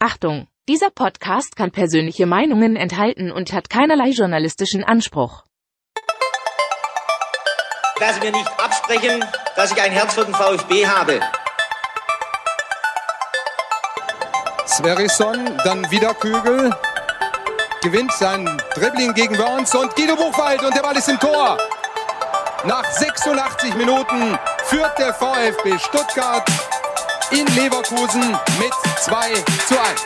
Achtung! Dieser Podcast kann persönliche Meinungen enthalten und hat keinerlei journalistischen Anspruch. Lassen mir nicht absprechen, dass ich ein Herz für den VfB habe. Sverrisson, dann wieder Kügel. Gewinnt sein Dribbling gegen Wörns und Guido Buchwald und der Ball ist im Tor. Nach 86 Minuten führt der VfB Stuttgart in Leverkusen mit 2 zu 1.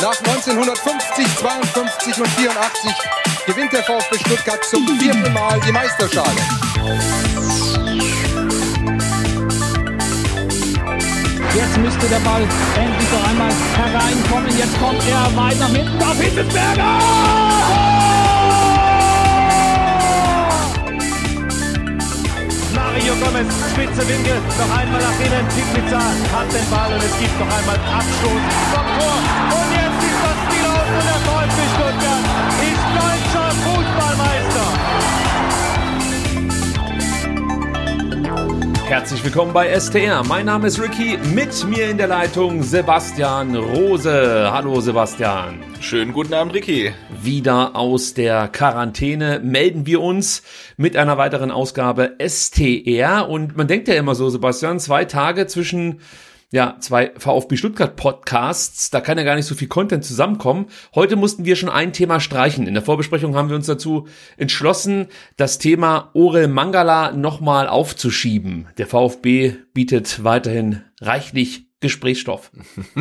Nach 1950, 52 und 84 gewinnt der VfB Stuttgart zum vierten Mal die Meisterschale. Jetzt müsste der Ball endlich noch einmal hereinkommen. Jetzt kommt er weit nach hinten auf Hitzelsberger! Gomez, spitze Winkel, noch einmal nach innen. Pizza hat den Ball und es gibt noch einmal Abstoß vom Tor. Und jetzt ist das Spiel aus und der VfB Stuttgart Herzlich willkommen bei STR. Mein Name ist Ricky. Mit mir in der Leitung Sebastian Rose. Hallo Sebastian. Schönen guten Abend, Ricky. Wieder aus der Quarantäne melden wir uns mit einer weiteren Ausgabe STR. Und man denkt ja immer so, Sebastian, zwei Tage zwischen ja, zwei VfB Stuttgart Podcasts, da kann ja gar nicht so viel Content zusammenkommen. Heute mussten wir schon ein Thema streichen. In der Vorbesprechung haben wir uns dazu entschlossen, das Thema Orel Mangala nochmal aufzuschieben. Der VfB bietet weiterhin reichlich Gesprächsstoff.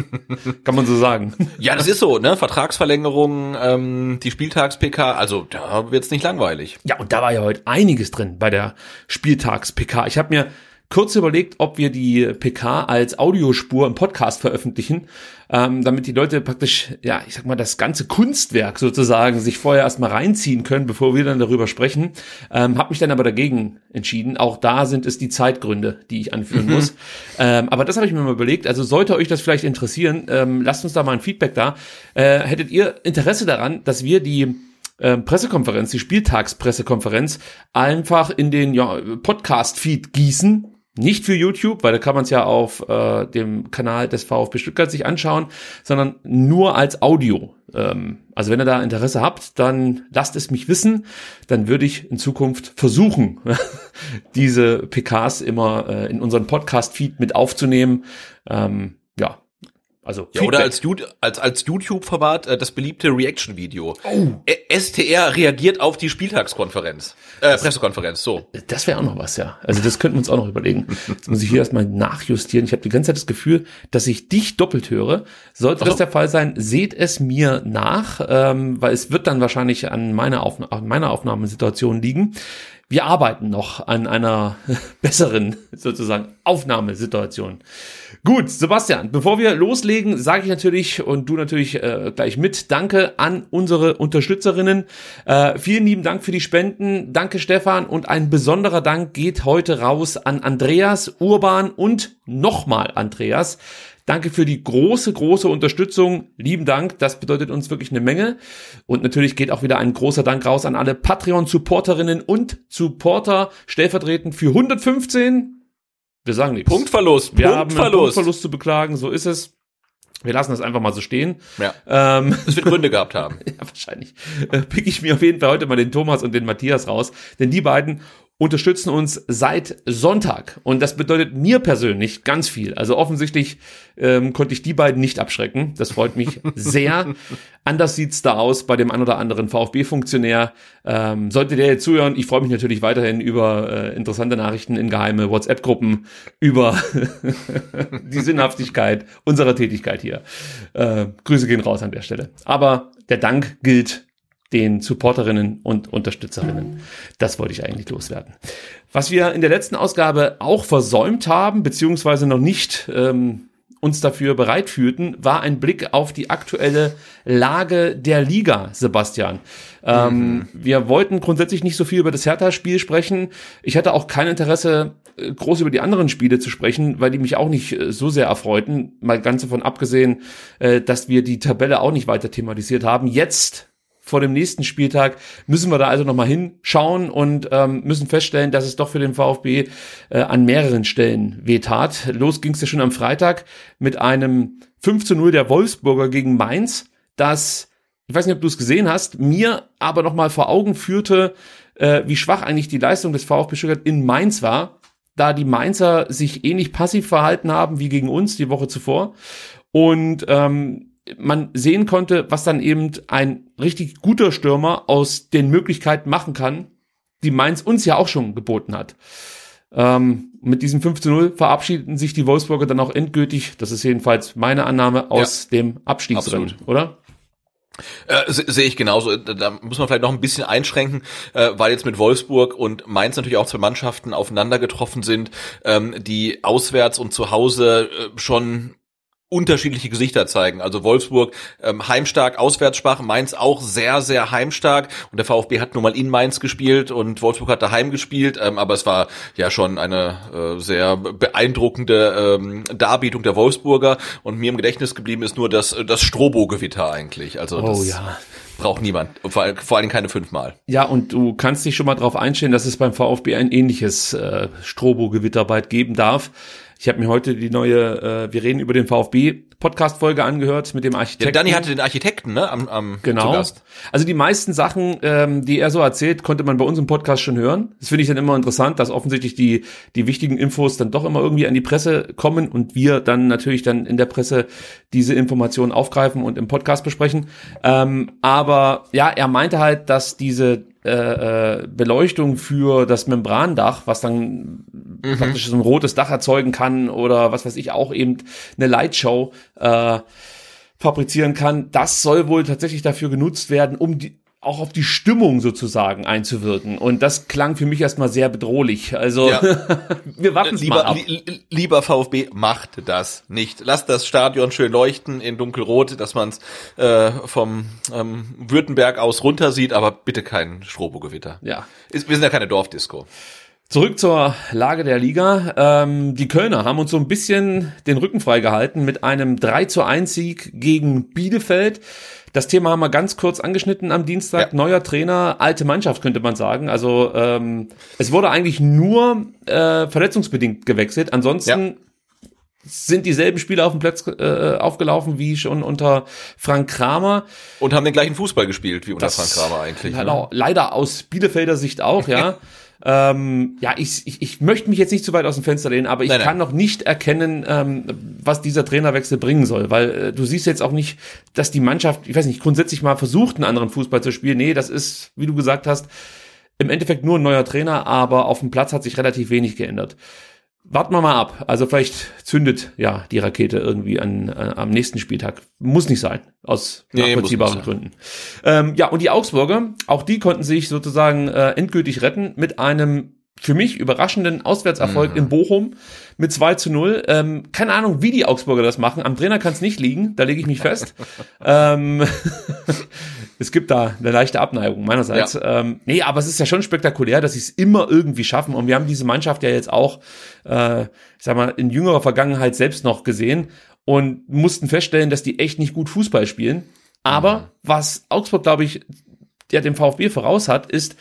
Kann man so sagen. Ja, das ist so, ne? Vertragsverlängerung, ähm, die Spieltags-PK, also da wird's nicht langweilig. Ja, und da war ja heute einiges drin bei der Spieltags-PK. Ich habe mir kurz überlegt, ob wir die PK als Audiospur im Podcast veröffentlichen, ähm, damit die Leute praktisch, ja, ich sag mal, das ganze Kunstwerk sozusagen sich vorher erstmal reinziehen können, bevor wir dann darüber sprechen. Ähm, hab mich dann aber dagegen entschieden. Auch da sind es die Zeitgründe, die ich anführen mhm. muss. Ähm, aber das habe ich mir mal überlegt. Also sollte euch das vielleicht interessieren, ähm, lasst uns da mal ein Feedback da. Äh, hättet ihr Interesse daran, dass wir die ähm, Pressekonferenz, die Spieltagspressekonferenz, einfach in den ja, Podcast-Feed gießen, nicht für YouTube, weil da kann man es ja auf äh, dem Kanal des VfB Stuttgart sich anschauen, sondern nur als Audio. Ähm, also wenn ihr da Interesse habt, dann lasst es mich wissen. Dann würde ich in Zukunft versuchen, diese PKs immer äh, in unseren Podcast-Feed mit aufzunehmen. Ähm, also ja, oder als, als, als YouTube-Format äh, das beliebte Reaction-Video. Oh. STR reagiert auf die Spieltagskonferenz. Äh, Pressekonferenz, so. Das wäre auch noch was, ja. Also das könnten wir uns auch noch überlegen. Jetzt muss ich hier erstmal nachjustieren. Ich habe die ganze Zeit das Gefühl, dass ich dich doppelt höre. Sollte oh. das der Fall sein, seht es mir nach, ähm, weil es wird dann wahrscheinlich an meiner, Aufna an meiner Aufnahmesituation liegen wir arbeiten noch an einer besseren sozusagen Aufnahmesituation. Gut, Sebastian, bevor wir loslegen, sage ich natürlich und du natürlich äh, gleich mit Danke an unsere Unterstützerinnen. Äh, vielen lieben Dank für die Spenden. Danke Stefan und ein besonderer Dank geht heute raus an Andreas Urban und nochmal Andreas. Danke für die große, große Unterstützung. Lieben Dank. Das bedeutet uns wirklich eine Menge. Und natürlich geht auch wieder ein großer Dank raus an alle Patreon-Supporterinnen und Supporter, stellvertretend für 115. Wir sagen nichts. Punktverlust. Wir Punktverlust. haben einen Punktverlust zu beklagen. So ist es. Wir lassen das einfach mal so stehen. Ja. Ähm, das wird Gründe gehabt haben. ja, wahrscheinlich. Äh, pick ich mir auf jeden Fall heute mal den Thomas und den Matthias raus. Denn die beiden unterstützen uns seit Sonntag. Und das bedeutet mir persönlich ganz viel. Also offensichtlich ähm, konnte ich die beiden nicht abschrecken. Das freut mich sehr. Anders sieht's da aus bei dem ein oder anderen VfB-Funktionär. Ähm, sollte der jetzt zuhören, ich freue mich natürlich weiterhin über äh, interessante Nachrichten in geheime WhatsApp-Gruppen, über die Sinnhaftigkeit unserer Tätigkeit hier. Äh, Grüße gehen raus an der Stelle. Aber der Dank gilt den Supporterinnen und Unterstützerinnen. Das wollte ich eigentlich loswerden. Was wir in der letzten Ausgabe auch versäumt haben, beziehungsweise noch nicht ähm, uns dafür bereit fühlten, war ein Blick auf die aktuelle Lage der Liga, Sebastian. Ähm, mhm. Wir wollten grundsätzlich nicht so viel über das Hertha-Spiel sprechen. Ich hatte auch kein Interesse, äh, groß über die anderen Spiele zu sprechen, weil die mich auch nicht äh, so sehr erfreuten. Mal ganz davon abgesehen, äh, dass wir die Tabelle auch nicht weiter thematisiert haben. Jetzt vor dem nächsten Spieltag müssen wir da also nochmal hinschauen und ähm, müssen feststellen, dass es doch für den VfB äh, an mehreren Stellen wehtat. Los ging es ja schon am Freitag mit einem 5 zu 0 der Wolfsburger gegen Mainz, das, ich weiß nicht, ob du es gesehen hast, mir aber nochmal vor Augen führte, äh, wie schwach eigentlich die Leistung des VfB Stuttgart in Mainz war, da die Mainzer sich ähnlich passiv verhalten haben wie gegen uns die Woche zuvor. Und ähm, man sehen konnte, was dann eben ein richtig guter Stürmer aus den Möglichkeiten machen kann, die Mainz uns ja auch schon geboten hat. Ähm, mit diesem 5 zu 0 verabschieden sich die Wolfsburger dann auch endgültig, das ist jedenfalls meine Annahme, aus ja, dem Abstiegsrennen, absolut. oder? Äh, Sehe ich genauso. Da muss man vielleicht noch ein bisschen einschränken, äh, weil jetzt mit Wolfsburg und Mainz natürlich auch zwei Mannschaften aufeinander getroffen sind, ähm, die auswärts und zu Hause äh, schon unterschiedliche Gesichter zeigen. Also Wolfsburg ähm, heimstark, auswärts schwach, Mainz auch sehr, sehr heimstark und der VfB hat nun mal in Mainz gespielt und Wolfsburg hat daheim gespielt, ähm, aber es war ja schon eine äh, sehr beeindruckende ähm, Darbietung der Wolfsburger und mir im Gedächtnis geblieben ist nur das, das Strobo-Gewitter eigentlich. Also oh, das ja. braucht niemand, vor, vor allem keine fünfmal. Ja, und du kannst dich schon mal darauf einstellen, dass es beim VfB ein ähnliches äh, Strobo-Gewitter bald geben darf. Ich habe mir heute die neue, äh, wir reden über den VfB Podcast-Folge angehört mit dem Architekten. Ja, Danny hatte den Architekten, ne, am, am genau. Also die meisten Sachen, ähm, die er so erzählt, konnte man bei uns im Podcast schon hören. Das finde ich dann immer interessant, dass offensichtlich die die wichtigen Infos dann doch immer irgendwie an die Presse kommen und wir dann natürlich dann in der Presse diese Informationen aufgreifen und im Podcast besprechen. Ähm, aber ja, er meinte halt, dass diese äh, äh, Beleuchtung für das Membrandach, was dann mhm. praktisch so ein rotes Dach erzeugen kann oder was weiß ich auch eben eine Lightshow äh, fabrizieren kann. Das soll wohl tatsächlich dafür genutzt werden, um die, auch auf die Stimmung sozusagen einzuwirken. Und das klang für mich erstmal sehr bedrohlich. Also ja. wir warten lieber, mal ab. Li lieber VfB, macht das nicht. Lasst das Stadion schön leuchten in dunkelrot, dass man es äh, vom ähm, Württemberg aus runter sieht, aber bitte kein Strobogewitter. Ja. Ist, wir sind ja keine Dorfdisco. Zurück zur Lage der Liga. Ähm, die Kölner haben uns so ein bisschen den Rücken freigehalten mit einem 3 zu 1 Sieg gegen Bielefeld. Das Thema haben wir ganz kurz angeschnitten am Dienstag. Ja. Neuer Trainer, alte Mannschaft könnte man sagen. Also ähm, es wurde eigentlich nur äh, verletzungsbedingt gewechselt. Ansonsten ja. sind dieselben Spieler auf dem Platz äh, aufgelaufen wie schon unter Frank Kramer. Und haben den gleichen Fußball gespielt wie unter das, Frank Kramer eigentlich. Leider, ne? leider aus Bielefelder Sicht auch, ja. Ähm, ja, ich, ich, ich möchte mich jetzt nicht zu weit aus dem Fenster lehnen, aber ich nein, kann noch nicht erkennen, ähm, was dieser Trainerwechsel bringen soll, weil äh, du siehst jetzt auch nicht, dass die Mannschaft, ich weiß nicht, grundsätzlich mal versucht, einen anderen Fußball zu spielen. Nee, das ist, wie du gesagt hast, im Endeffekt nur ein neuer Trainer, aber auf dem Platz hat sich relativ wenig geändert. Warten wir mal ab. Also vielleicht zündet ja die Rakete irgendwie an, äh, am nächsten Spieltag. Muss nicht sein, aus nee, nachvollziehbaren Gründen. Ähm, ja, und die Augsburger, auch die konnten sich sozusagen äh, endgültig retten mit einem für mich überraschenden Auswärtserfolg mhm. in Bochum mit 2 zu 0. Ähm, keine Ahnung, wie die Augsburger das machen. Am Trainer kann es nicht liegen, da lege ich mich fest. ähm, es gibt da eine leichte Abneigung meinerseits. Ja. Ähm, nee, aber es ist ja schon spektakulär, dass sie es immer irgendwie schaffen. Und wir haben diese Mannschaft ja jetzt auch, äh, ich sag mal, in jüngerer Vergangenheit selbst noch gesehen und mussten feststellen, dass die echt nicht gut Fußball spielen. Aber mhm. was Augsburg, glaube ich, der dem VfB voraus hat, ist,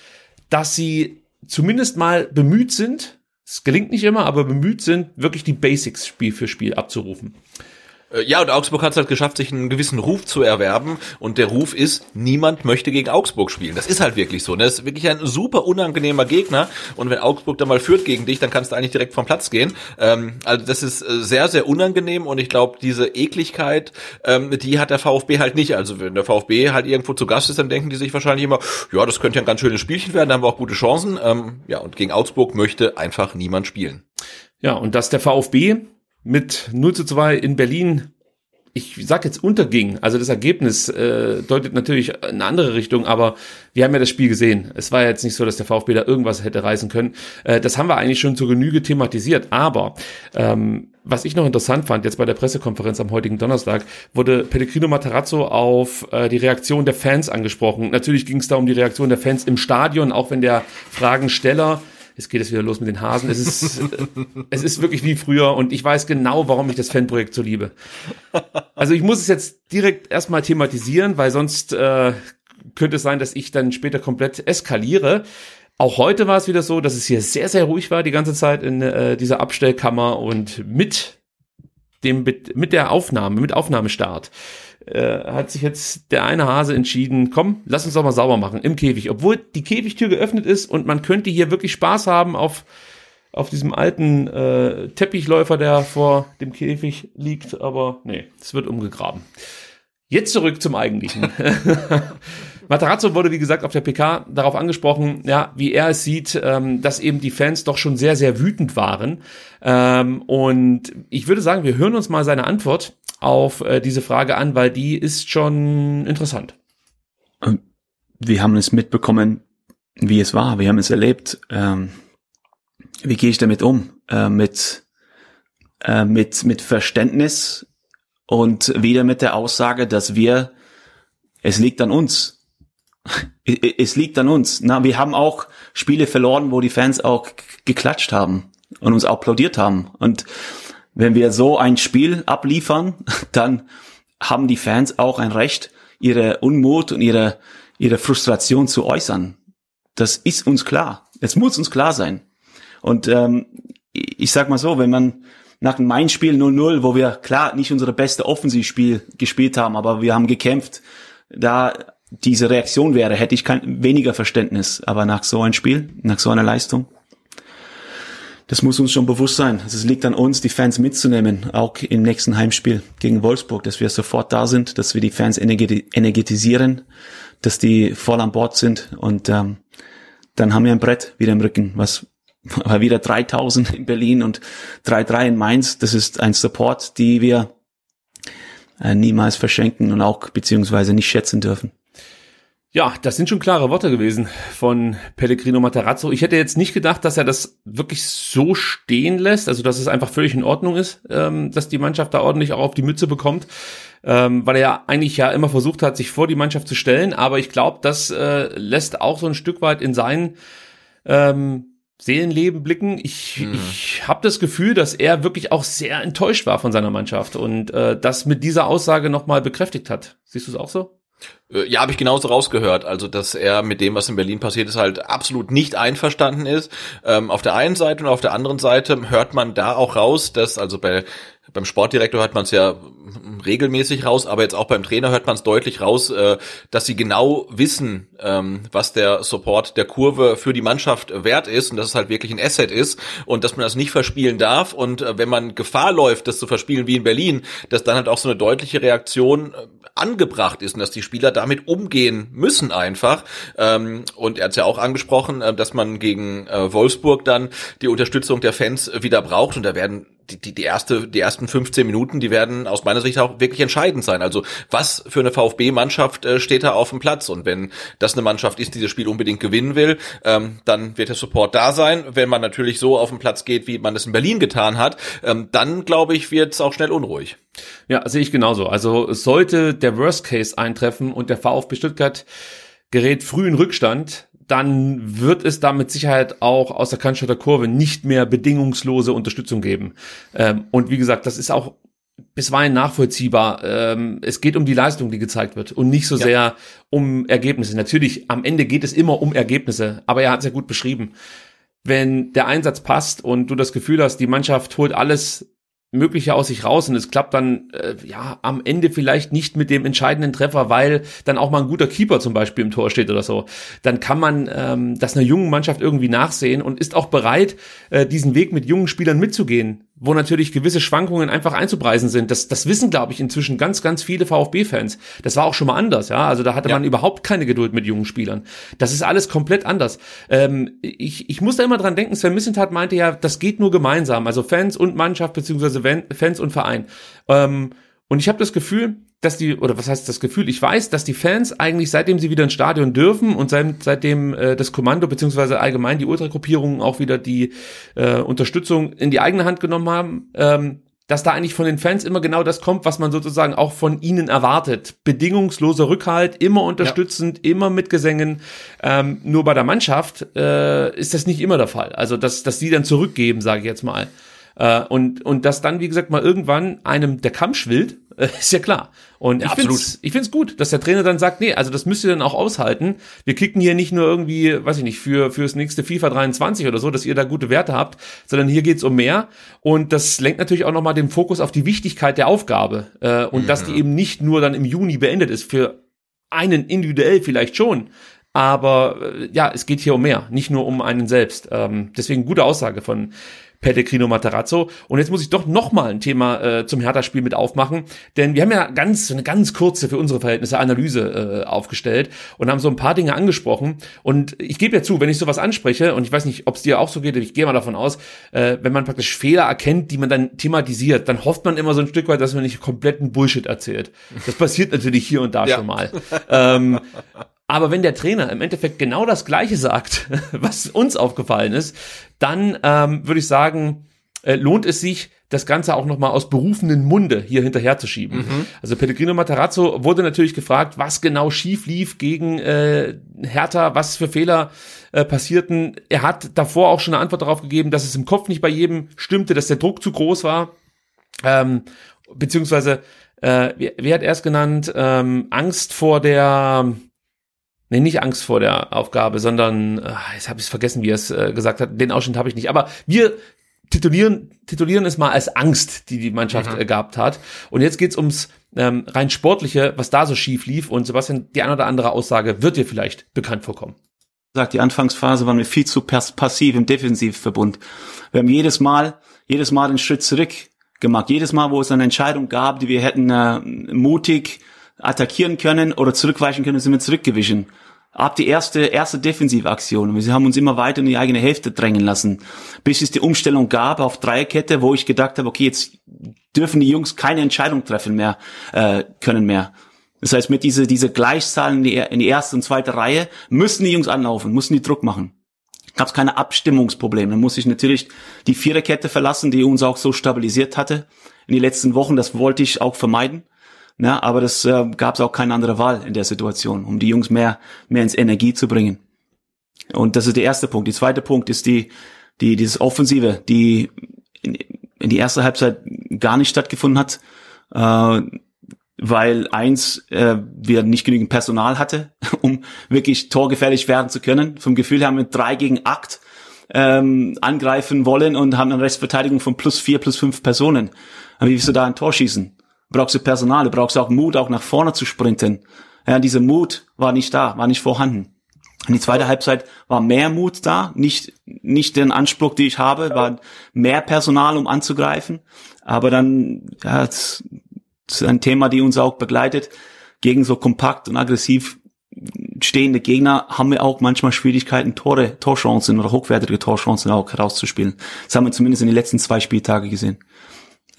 dass sie zumindest mal bemüht sind, es gelingt nicht immer, aber bemüht sind, wirklich die Basics Spiel für Spiel abzurufen. Äh, ja, und Augsburg hat es halt geschafft, sich einen gewissen Ruf zu erwerben. Und der Ruf ist, niemand möchte gegen Augsburg spielen. Das ist halt wirklich so. Ne? Das ist wirklich ein super unangenehmer Gegner. Und wenn Augsburg dann mal führt gegen dich, dann kannst du eigentlich direkt vom Platz gehen. Ähm, also das ist äh, sehr, sehr unangenehm. Und ich glaube, diese Ekligkeit, ähm, die hat der VfB halt nicht. Also wenn der VfB halt irgendwo zu Gast ist, dann denken die sich wahrscheinlich immer, ja, das könnte ja ein ganz schönes Spielchen werden, da haben wir auch gute Chancen. Ähm, ja, und gegen Augsburg möchte einfach niemand spielen. Ja, und dass der VfB mit 0 zu 2 in Berlin ich sag jetzt unterging. Also das Ergebnis äh, deutet natürlich in eine andere Richtung, aber wir haben ja das Spiel gesehen. Es war ja jetzt nicht so, dass der VfB da irgendwas hätte reißen können. Äh, das haben wir eigentlich schon zur Genüge thematisiert. Aber ähm, was ich noch interessant fand, jetzt bei der Pressekonferenz am heutigen Donnerstag, wurde Pellegrino Matarazzo auf äh, die Reaktion der Fans angesprochen. Natürlich ging es da um die Reaktion der Fans im Stadion, auch wenn der Fragensteller Jetzt geht es wieder los mit den Hasen. Es ist, es ist wirklich wie früher und ich weiß genau, warum ich das Fanprojekt so liebe. Also ich muss es jetzt direkt erstmal thematisieren, weil sonst äh, könnte es sein, dass ich dann später komplett eskaliere. Auch heute war es wieder so, dass es hier sehr, sehr ruhig war die ganze Zeit in äh, dieser Abstellkammer und mit dem, mit der Aufnahme, mit Aufnahmestart, äh, hat sich jetzt der eine Hase entschieden, komm, lass uns doch mal sauber machen im Käfig. Obwohl die Käfigtür geöffnet ist und man könnte hier wirklich Spaß haben auf, auf diesem alten äh, Teppichläufer, der vor dem Käfig liegt, aber nee, es wird umgegraben. Jetzt zurück zum Eigentlichen. Matarazzo wurde, wie gesagt, auf der PK darauf angesprochen, ja, wie er es sieht, ähm, dass eben die Fans doch schon sehr, sehr wütend waren. Ähm, und ich würde sagen, wir hören uns mal seine Antwort auf äh, diese Frage an, weil die ist schon interessant. Wir haben es mitbekommen, wie es war. Wir haben es erlebt. Ähm, wie gehe ich damit um? Äh, mit, äh, mit, mit Verständnis und wieder mit der Aussage, dass wir, es liegt an uns. Es liegt an uns. Na, wir haben auch Spiele verloren, wo die Fans auch geklatscht haben und uns applaudiert haben. Und wenn wir so ein Spiel abliefern, dann haben die Fans auch ein Recht, ihre Unmut und ihre, ihre Frustration zu äußern. Das ist uns klar. Es muss uns klar sein. Und ähm, ich sag mal so, wenn man nach dem Main-Spiel 0-0, wo wir klar nicht unsere beste Offensivspiel gespielt haben, aber wir haben gekämpft, da diese Reaktion wäre, hätte ich kein weniger Verständnis. Aber nach so ein Spiel, nach so einer Leistung, das muss uns schon bewusst sein. Also es liegt an uns, die Fans mitzunehmen, auch im nächsten Heimspiel gegen Wolfsburg, dass wir sofort da sind, dass wir die Fans energetisieren, dass die voll an Bord sind und ähm, dann haben wir ein Brett wieder im Rücken, was war wieder 3000 in Berlin und 3-3 in Mainz. Das ist ein Support, die wir äh, niemals verschenken und auch beziehungsweise nicht schätzen dürfen. Ja, das sind schon klare Worte gewesen von Pellegrino Matarazzo. Ich hätte jetzt nicht gedacht, dass er das wirklich so stehen lässt, also dass es einfach völlig in Ordnung ist, ähm, dass die Mannschaft da ordentlich auch auf die Mütze bekommt, ähm, weil er ja eigentlich ja immer versucht hat, sich vor die Mannschaft zu stellen. Aber ich glaube, das äh, lässt auch so ein Stück weit in seinen ähm, Seelenleben blicken. Ich, mhm. ich habe das Gefühl, dass er wirklich auch sehr enttäuscht war von seiner Mannschaft und äh, das mit dieser Aussage nochmal bekräftigt hat. Siehst du es auch so? Äh, ja, habe ich genauso rausgehört. Also, dass er mit dem, was in Berlin passiert ist, halt absolut nicht einverstanden ist. Ähm, auf der einen Seite und auf der anderen Seite hört man da auch raus, dass, also bei beim Sportdirektor hört man es ja regelmäßig raus, aber jetzt auch beim Trainer hört man es deutlich raus, äh, dass sie genau wissen, ähm, was der Support der Kurve für die Mannschaft wert ist und dass es halt wirklich ein Asset ist und dass man das nicht verspielen darf und äh, wenn man Gefahr läuft, das zu verspielen wie in Berlin, dass dann halt auch so eine deutliche Reaktion äh, angebracht ist und dass die Spieler damit umgehen müssen einfach. Ähm, und er hat es ja auch angesprochen, dass man gegen Wolfsburg dann die Unterstützung der Fans wieder braucht und da werden die, die, die erste, die ersten 15 Minuten, die werden aus meiner Sicht auch wirklich entscheidend sein. Also was für eine VfB-Mannschaft äh, steht da auf dem Platz? Und wenn das eine Mannschaft ist, die das Spiel unbedingt gewinnen will, ähm, dann wird der Support da sein. Wenn man natürlich so auf dem Platz geht, wie man es in Berlin getan hat, ähm, dann glaube ich, wird es auch schnell unruhig. Ja, sehe ich genauso. Also sollte der Worst Case eintreffen und der VfB Stuttgart gerät früh in Rückstand, dann wird es da mit Sicherheit auch aus der Cannstatter Kurve nicht mehr bedingungslose Unterstützung geben. Ähm, und wie gesagt, das ist auch bisweilen nachvollziehbar. Ähm, es geht um die Leistung, die gezeigt wird und nicht so ja. sehr um Ergebnisse. Natürlich, am Ende geht es immer um Ergebnisse, aber er hat es ja gut beschrieben. Wenn der Einsatz passt und du das Gefühl hast, die Mannschaft holt alles Mögliche aus sich raus und es klappt dann äh, ja am Ende vielleicht nicht mit dem entscheidenden Treffer, weil dann auch mal ein guter Keeper zum Beispiel im Tor steht oder so. Dann kann man ähm, das einer jungen Mannschaft irgendwie nachsehen und ist auch bereit, äh, diesen Weg mit jungen Spielern mitzugehen wo natürlich gewisse Schwankungen einfach einzupreisen sind. Das, das wissen, glaube ich, inzwischen ganz, ganz viele VfB-Fans. Das war auch schon mal anders, ja. Also da hatte ja. man überhaupt keine Geduld mit jungen Spielern. Das ist alles komplett anders. Ähm, ich, ich muss da immer dran denken, Sven Missentat meinte ja, das geht nur gemeinsam. Also Fans und Mannschaft, beziehungsweise Fans und Verein. Ähm, und ich habe das Gefühl, dass die, oder was heißt das Gefühl? Ich weiß, dass die Fans eigentlich, seitdem sie wieder ins Stadion dürfen und seit, seitdem äh, das Kommando beziehungsweise allgemein die Ultragruppierungen auch wieder die äh, Unterstützung in die eigene Hand genommen haben, ähm, dass da eigentlich von den Fans immer genau das kommt, was man sozusagen auch von ihnen erwartet. Bedingungsloser Rückhalt, immer unterstützend, ja. immer mit Gesängen. Ähm, nur bei der Mannschaft äh, ist das nicht immer der Fall. Also, dass, dass sie dann zurückgeben, sage ich jetzt mal. Äh, und, und dass dann, wie gesagt, mal irgendwann einem der Kamm schwillt, ist ja klar. Und Ja, ich finde es ich find's gut, dass der Trainer dann sagt, nee, also das müsst ihr dann auch aushalten. Wir kicken hier nicht nur irgendwie, weiß ich nicht, für fürs nächste FIFA 23 oder so, dass ihr da gute Werte habt, sondern hier geht's um mehr. Und das lenkt natürlich auch nochmal den Fokus auf die Wichtigkeit der Aufgabe. Äh, und dass die eben nicht nur dann im Juni beendet ist, für einen individuell vielleicht schon. Aber äh, ja, es geht hier um mehr, nicht nur um einen selbst. Ähm, deswegen gute Aussage von Pellegrino Matarazzo. Und jetzt muss ich doch noch mal ein Thema äh, zum Hertha-Spiel mit aufmachen, denn wir haben ja ganz so eine ganz kurze für unsere Verhältnisse Analyse äh, aufgestellt und haben so ein paar Dinge angesprochen. Und ich gebe ja zu, wenn ich sowas anspreche und ich weiß nicht, ob es dir auch so geht, ich gehe mal davon aus, äh, wenn man praktisch Fehler erkennt, die man dann thematisiert, dann hofft man immer so ein Stück weit, dass man nicht kompletten Bullshit erzählt. Das passiert natürlich hier und da Ja. schon mal. ähm, aber wenn der Trainer im Endeffekt genau das Gleiche sagt, was uns aufgefallen ist, dann ähm, würde ich sagen, äh, lohnt es sich, das Ganze auch nochmal aus berufenen Munde hier hinterher zu schieben. Also Pellegrino Matarazzo wurde natürlich gefragt, was genau schief lief gegen äh, Hertha, was für Fehler äh, passierten. Er hat davor auch schon eine Antwort darauf gegeben, dass es im Kopf nicht bei jedem stimmte, dass der Druck zu groß war. Ähm, beziehungsweise, äh, wie, wie hat er es genannt, ähm, Angst vor der Nee, nicht Angst vor der Aufgabe, sondern äh, jetzt habe ich es vergessen, wie er es äh, gesagt hat. Den Ausschnitt habe ich nicht. Aber wir titulieren, titulieren es mal als Angst, die die Mannschaft äh, gehabt hat. Und jetzt geht's ums ähm, rein sportliche, was da so schief lief. Und Sebastian, die eine oder andere Aussage wird dir vielleicht bekannt vorkommen. sagt, die Anfangsphase waren wir viel zu pass passiv im Defensivverbund. Wir haben jedes Mal, jedes Mal einen Schritt zurück gemacht. Jedes Mal, wo es eine Entscheidung gab, die wir hätten äh, mutig attackieren können oder zurückweichen können, sind wir zurückgewichen. Ab die erste, erste Defensivaktion. Wir haben uns immer weiter in die eigene Hälfte drängen lassen. Bis es die Umstellung gab auf Dreierkette, wo ich gedacht habe, okay, jetzt dürfen die Jungs keine Entscheidung treffen mehr, äh, können mehr. Das heißt, mit dieser, dieser Gleichzahl in die, in die erste und zweite Reihe müssen die Jungs anlaufen, müssen die Druck machen. Gab es keine Abstimmungsprobleme. Dann muss ich natürlich die Viererkette verlassen, die uns auch so stabilisiert hatte in den letzten Wochen. Das wollte ich auch vermeiden. Na, aber das äh, gab es auch keine andere Wahl in der Situation, um die Jungs mehr, mehr ins Energie zu bringen. Und das ist der erste Punkt. Der zweite Punkt ist die, die, dieses Offensive, die in, in die erste Halbzeit gar nicht stattgefunden hat, äh, weil eins, äh, wir nicht genügend Personal hatte, um wirklich torgefährlich werden zu können. Vom Gefühl haben wir drei gegen acht ähm, angreifen wollen und haben eine Restverteidigung von plus vier, plus fünf Personen. Aber wie willst du da ein Tor schießen? Brauchst du Personal, du brauchst auch Mut, auch nach vorne zu sprinten. Ja, dieser Mut war nicht da, war nicht vorhanden. Und die zweite Halbzeit war mehr Mut da, nicht, nicht den Anspruch, den ich habe, war mehr Personal, um anzugreifen. Aber dann, ja, das ist ein Thema, die uns auch begleitet. Gegen so kompakt und aggressiv stehende Gegner haben wir auch manchmal Schwierigkeiten, Tore, Torchancen oder hochwertige Torchancen auch herauszuspielen. Das haben wir zumindest in den letzten zwei Spieltage gesehen.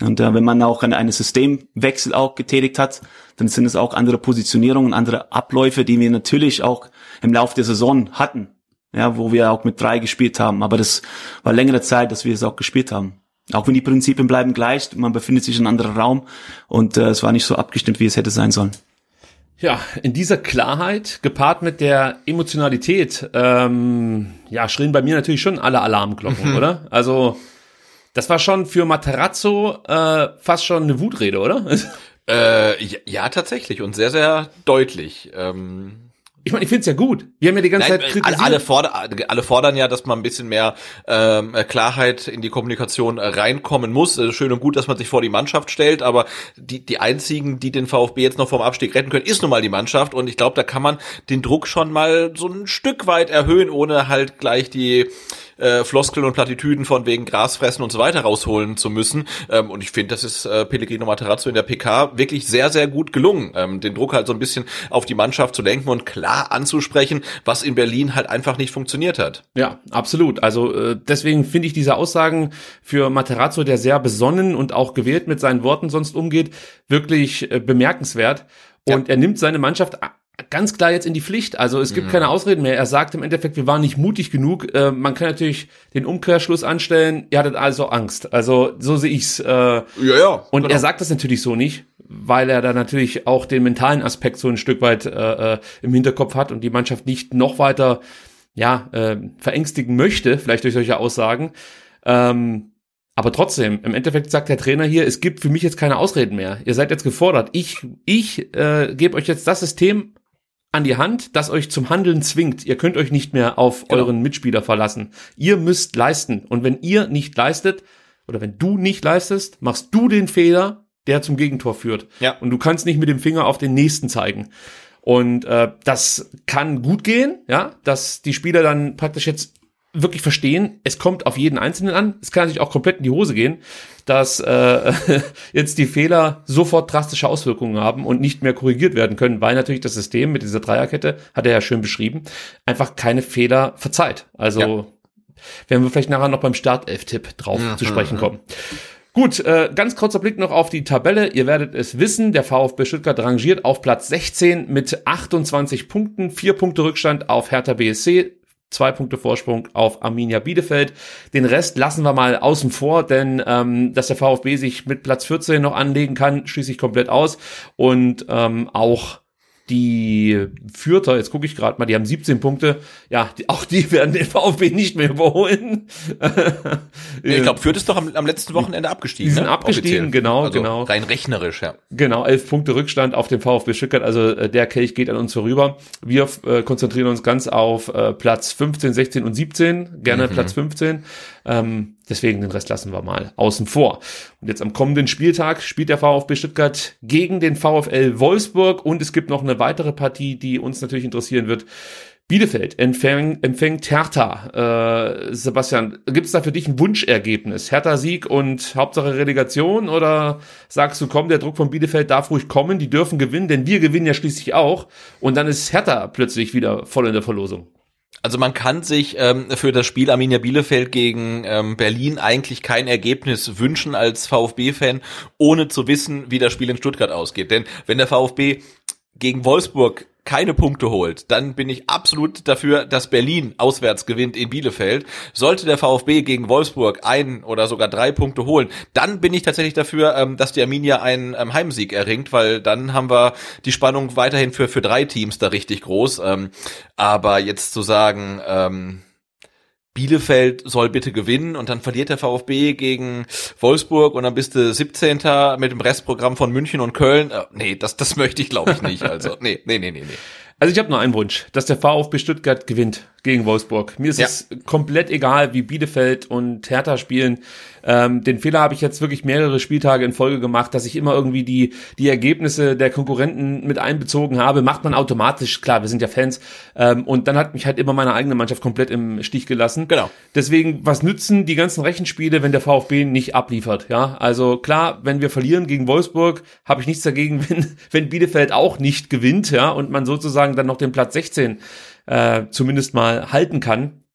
Und äh, wenn man auch eine, eine Systemwechsel auch getätigt hat, dann sind es auch andere Positionierungen, andere Abläufe, die wir natürlich auch im Laufe der Saison hatten. Ja, wo wir auch mit drei gespielt haben. Aber das war längere Zeit, dass wir es auch gespielt haben. Auch wenn die Prinzipien bleiben gleich, man befindet sich in einem anderen Raum und äh, es war nicht so abgestimmt, wie es hätte sein sollen. Ja, in dieser Klarheit, gepaart mit der Emotionalität, ähm, ja, schrillen bei mir natürlich schon alle Alarmglocken, oder? Also, das war schon für Materazzo äh, fast schon eine Wutrede, oder? Äh, ja, ja, tatsächlich und sehr, sehr deutlich. Ähm, Ich meine, ich find's ja gut. Wir haben ja die ganze Nein, Zeit alle, kritisiert. alle, fordern, alle fordern ja, dass man ein bisschen mehr ähm, Klarheit in die Kommunikation äh, reinkommen muss. Äh, schön und gut, dass man sich vor die Mannschaft stellt, aber die, die einzigen, die den VfB jetzt noch vom Abstieg retten können, ist nun mal die Mannschaft. Und ich glaube, da kann man den Druck schon mal so ein Stück weit erhöhen, ohne halt gleich die äh, Floskeln und Plattitüden von wegen Grasfressen und so weiter rausholen zu müssen. Ähm, und ich finde, das ist äh, Pellegrino Materazzo in der PK wirklich sehr, sehr gut gelungen, ähm, den Druck halt so ein bisschen auf die Mannschaft zu lenken und klar anzusprechen, was in Berlin halt einfach nicht funktioniert hat. Ja, absolut. Also äh, deswegen finde ich diese Aussagen für Materazzo, der sehr besonnen und auch gewählt mit seinen Worten sonst umgeht, wirklich äh, bemerkenswert. Und er nimmt seine Mannschaft ganz klar jetzt in die Pflicht. Also es gibt keine Ausreden mehr. Er sagt im Endeffekt, wir waren nicht mutig genug. Äh, man kann natürlich den Umkehrschluss anstellen, ihr hattet also Angst. Also so sehe ich's. Äh, Ja, ja. und genau. er sagt das natürlich so nicht, weil er da natürlich auch den mentalen Aspekt so ein Stück weit äh, äh, im Hinterkopf hat und die Mannschaft nicht noch weiter ja äh, verängstigen möchte, vielleicht durch solche Aussagen. Ähm, Aber trotzdem, im Endeffekt sagt der Trainer hier, es gibt für mich jetzt keine Ausreden mehr. Ihr seid jetzt gefordert. Ich, ich äh, gebe euch jetzt das System an die Hand, das euch zum Handeln zwingt. Ihr könnt euch nicht mehr auf Genau. euren Mitspieler verlassen. Ihr müsst leisten. Und wenn ihr nicht leistet, oder wenn du nicht leistest, machst du den Fehler, der zum Gegentor führt. Ja. Und du kannst nicht mit dem Finger auf den nächsten zeigen. Und äh, das kann gut gehen, ja, dass die Spieler dann praktisch jetzt wirklich verstehen, es kommt auf jeden Einzelnen an. Es kann natürlich auch komplett in die Hose gehen, dass äh, jetzt die Fehler sofort drastische Auswirkungen haben und nicht mehr korrigiert werden können, weil natürlich das System mit dieser Dreierkette, hat er ja schön beschrieben, einfach keine Fehler verzeiht. Also Ja. werden wir vielleicht nachher noch beim Startelf-Tipp drauf zu sprechen kommen. Gut, äh, ganz kurzer Blick noch auf die Tabelle. Ihr werdet es wissen, der VfB Stuttgart rangiert auf Platz 16 mit 28 Punkten, vier Punkte Rückstand auf Hertha BSC, zwei Punkte Vorsprung auf Arminia Bielefeld. Den Rest lassen wir mal außen vor, denn ähm, dass der VfB sich mit Platz 14 noch anlegen kann, schließe ich komplett aus. Und ähm, auch die Fürther, jetzt gucke ich gerade mal, die haben 17 Punkte. Ja, die, auch die werden den VfB nicht mehr überholen. Ich glaube, Fürth ist doch am, am letzten Wochenende abgestiegen. Die sind ne? abgestiegen, genau, also genau. Rein rechnerisch, ja. Genau, elf Punkte Rückstand auf den VfB Stuttgart. Also äh, der Kelch geht an uns vorüber. Wir äh, konzentrieren uns ganz auf äh, Platz 15, 16 und 17. Gerne Platz 15. Ähm, deswegen den Rest lassen wir mal außen vor. Und jetzt am kommenden Spieltag spielt der VfB Stuttgart gegen den VfL Wolfsburg. Und es gibt noch eine weitere Partie, die uns natürlich interessieren wird. Bielefeld empfängt, empfängt Hertha. Äh, Sebastian, gibt es da für dich ein Wunschergebnis? Hertha-Sieg und Hauptsache Relegation? Oder sagst du, komm, der Druck von Bielefeld darf ruhig kommen, die dürfen gewinnen, denn wir gewinnen ja schließlich auch. Und dann ist Hertha plötzlich wieder voll in der Verlosung. Also man kann sich ähm, für das Spiel Arminia Bielefeld gegen ähm, Berlin eigentlich kein Ergebnis wünschen als VfB-Fan, ohne zu wissen, wie das Spiel in Stuttgart ausgeht. Denn wenn der VfB gegen Wolfsburg keine Punkte holt, dann bin ich absolut dafür, dass Berlin auswärts gewinnt in Bielefeld. Sollte der VfB gegen Wolfsburg ein oder sogar drei Punkte holen, dann bin ich tatsächlich dafür, ähm, dass die Arminia einen ähm, Heimsieg erringt, weil dann haben wir die Spannung weiterhin für, für drei Teams da richtig groß. Ähm, aber jetzt zu sagen, Bielefeld soll bitte gewinnen und dann verliert der VfB gegen Wolfsburg und dann bist du 17. mit dem Restprogramm von München und Köln. Äh, nee, das, das möchte ich glaube ich nicht. Also, nee, nee, nee, nee, nee. Also ich habe nur einen Wunsch, dass der VfB Stuttgart gewinnt gegen Wolfsburg. Mir ist Ja. es komplett egal, wie Bielefeld und Hertha spielen. Ähm, den Fehler habe ich jetzt wirklich mehrere Spieltage in Folge gemacht, dass ich immer irgendwie die, die Ergebnisse der Konkurrenten mit einbezogen habe. Macht man automatisch, klar, wir sind ja Fans. Ähm, und dann hat mich halt immer meine eigene Mannschaft komplett im Stich gelassen. Genau. Deswegen, was nützen die ganzen Rechenspiele, wenn der VfB nicht abliefert? Ja, also klar, wenn wir verlieren gegen Wolfsburg, habe ich nichts dagegen, wenn, wenn Bielefeld auch nicht gewinnt, ja, und man sozusagen dann noch den Platz 16 äh, zumindest mal halten kann.